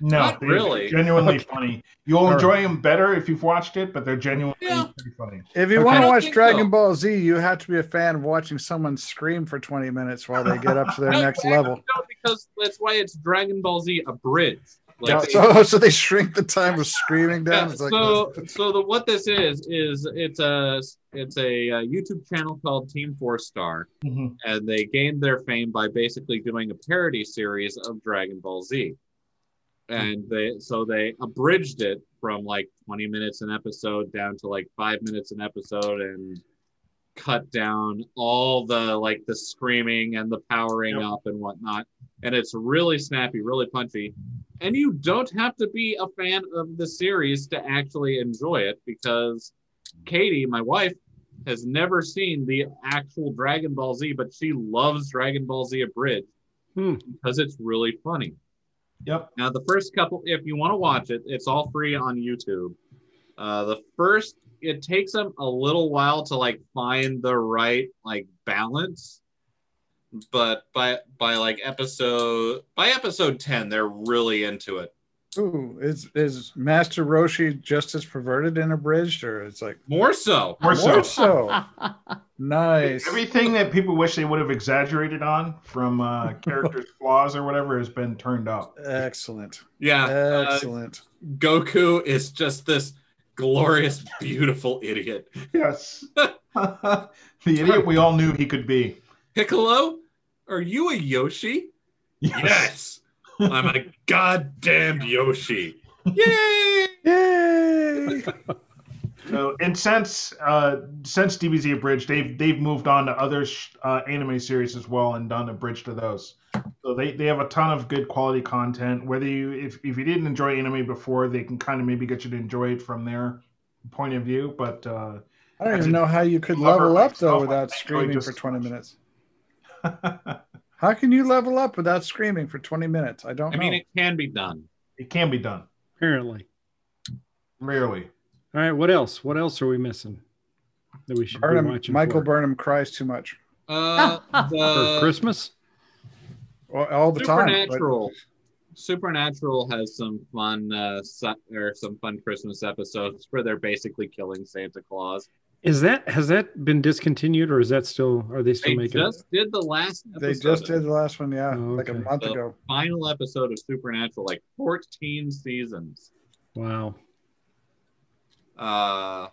No, Not really. Genuinely Okay. funny. You'll All enjoy them better if you've watched it, but they're genuinely Yeah. pretty funny. If you Okay. want to watch Dragon so. Ball Z, you have to be a fan of watching someone scream for 20 minutes while they get up to their (laughs) next actually, level. No, because that's why it's Dragon Ball Z Abridged. Like, Yeah, they- so, (laughs) so they shrink the time of screaming down. Yeah, like so (laughs) so the what this is is it's a it's a, uh YouTube channel called Team Four Star, Mhm. and they gained their fame by basically doing a parody series of Dragon Ball Z, and they so they abridged it from like 20 minutes an episode down to like five minutes an episode and cut down all the like the screaming and the powering Yep. up and whatnot and it's really snappy really punchy and you don't have to be a fan of the series to actually enjoy it because Katie, my wife, has never seen the actual Dragon Ball Z, but she loves Dragon Ball Z Abridged Hmm. because it's really funny. Yep. Now, the first couple, if you want to watch it, it's all free on YouTube. Uh, the first, it takes them a little while to like find the right like balance, but by by like episode by episode ten, they're really into it. Ooh, is is Master Roshi just as perverted and abridged, or it's like More so. More so. more so? (laughs) nice. Everything that people wish they would have exaggerated on from uh, (laughs) characters' flaws or whatever has been turned up. Excellent. Yeah. uh, Excellent. Goku is just this glorious, beautiful idiot. Yes. (laughs) the idiot we all knew he could be. Piccolo, are you a Yoshi? Yes. I'm a goddamn Yoshi. (laughs) Yay! Yay! (laughs) So, and since uh, since DBZ Abridged, they've they've moved on to other sh- uh, anime series as well and done a bridge to those. So they, they have a ton of good quality content. Whether you if, if you didn't enjoy anime before, they can kind of maybe get you to enjoy it from their point of view. But uh, I don't even know how you could level up though without I screaming for 20 minutes. (laughs) How can you level up without screaming for 20 minutes? I don't I mean, it can be done. it can be done. Apparently. Rarely. All right. What else? What else are we missing that we should be Burnham, watching Michael for? Burnham cries too much Uh, (laughs) for Christmas? all, all the time. but- Supernatural. Supernatural has some fun, uh, su- or some fun Christmas episodes where they're basically killing Santa Claus. Is that has that been discontinued or is that still are they still They making just did the last. They just of did the last one, yeah, Oh, like a month the ago. final episode of Supernatural, like 14 seasons. Wow. Uh,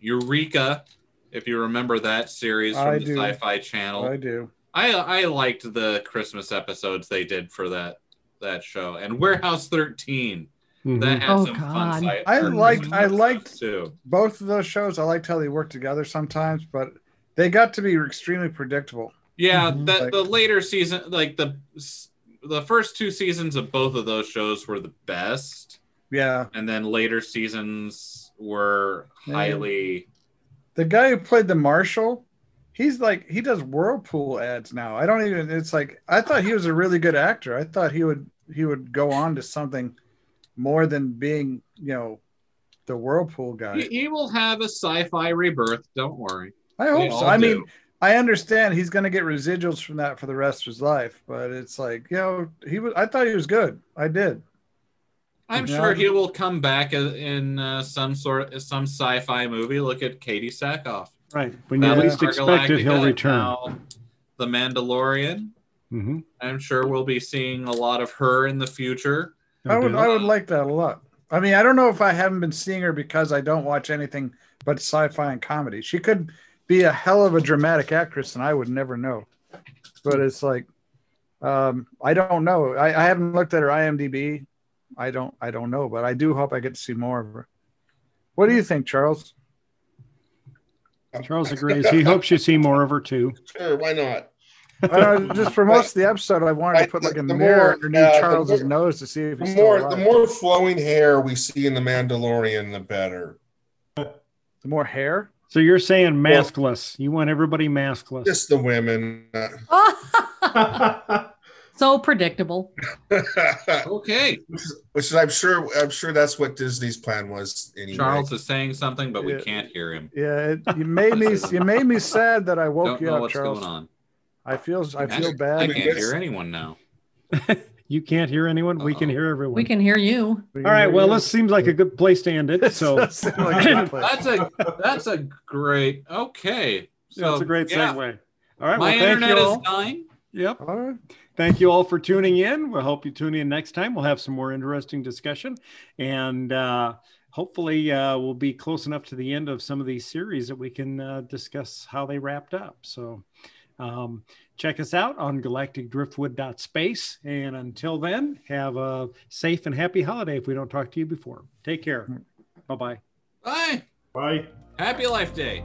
Eureka, if you remember that series from I the do. Sci-Fi Channel. I do. I I liked the Christmas episodes they did for that that show, and Warehouse 13 Mhm. that had Oh, some fun. God. sci- I liked- I liked- too. Both of those shows, I liked how they worked together sometimes, but they got to be extremely predictable. Yeah, Mhm. that Like- the later season, like the the first two seasons of both of those shows were the best, Yeah. and then later seasons were highly. The guy who played the Marshal, he's like he does Whirlpool ads now. I don't even it's like I thought he was a really good actor. I thought he would he would go on to something more than being, you know, the Whirlpool guy. He, he will have a sci-fi rebirth. Don't worry. I They hope so. I do. mean, I understand he's going to get residuals from that for the rest of his life, but it's like, you know, he was I thought he was good. I did. I'm Yeah. sure he will come back in- in uh, some sort some sci-fi movie. Look at Katee Sackhoff. Right. When you least Battlestar expect it, he'll return. now The Mandalorian. hmm I'm sure we'll be seeing a lot of her in the future. I would I would like that a lot. I mean, I don't know if I haven't been seeing her because I don't watch anything but sci-fi and comedy. She could be a hell of a dramatic actress, and I would never know. But it's like, um, I don't know. I, I haven't looked at her IMDb. I don't. I don't know, but I do hope I get to see more of her. What do you think, Charles? Charles agrees. He hopes you see more of her too. Sure, why not? Uh, just for most of the episode, I wanted to put like a the mirror more, underneath uh, Charles's more- nose to see if The he's still more alive. the more flowing hair we see in the Mandalorian, the better. the more hair. So you're saying maskless. You want everybody maskless. Just the women. (laughs) (laughs) so predictable. (laughs) Okay, Which is, I'm sure, I'm sure that's what Disney's plan was. Anyway. Charles is saying something, but we can't hear him. Yeah, it, you made me. You made me sad that I woke Don't you know up, what's Charles. going on. I feel. I feel I bad. I can't Yes. hear anyone now. (laughs) you can't hear anyone. We can hear everyone. We can hear you. We All right. Well, hear this seems like a good place to end it. So (laughs) That seemed like a good place. That's a that's a great. Okay, so that's a great yeah, segue. All right. My well, thank internet you is all. dying. Yep. All right. Thank you all for tuning in. We'll hope you tune in next time. We'll have some more interesting discussion, and uh, hopefully, uh, we'll be close enough to the end of some of these series that we can uh, discuss how they wrapped up. So, um, check us out on galacticdriftwood.space. And until then, have a safe and happy holiday. If we don't talk to you before, take care. Bye bye. Bye. Bye. Happy Life Day.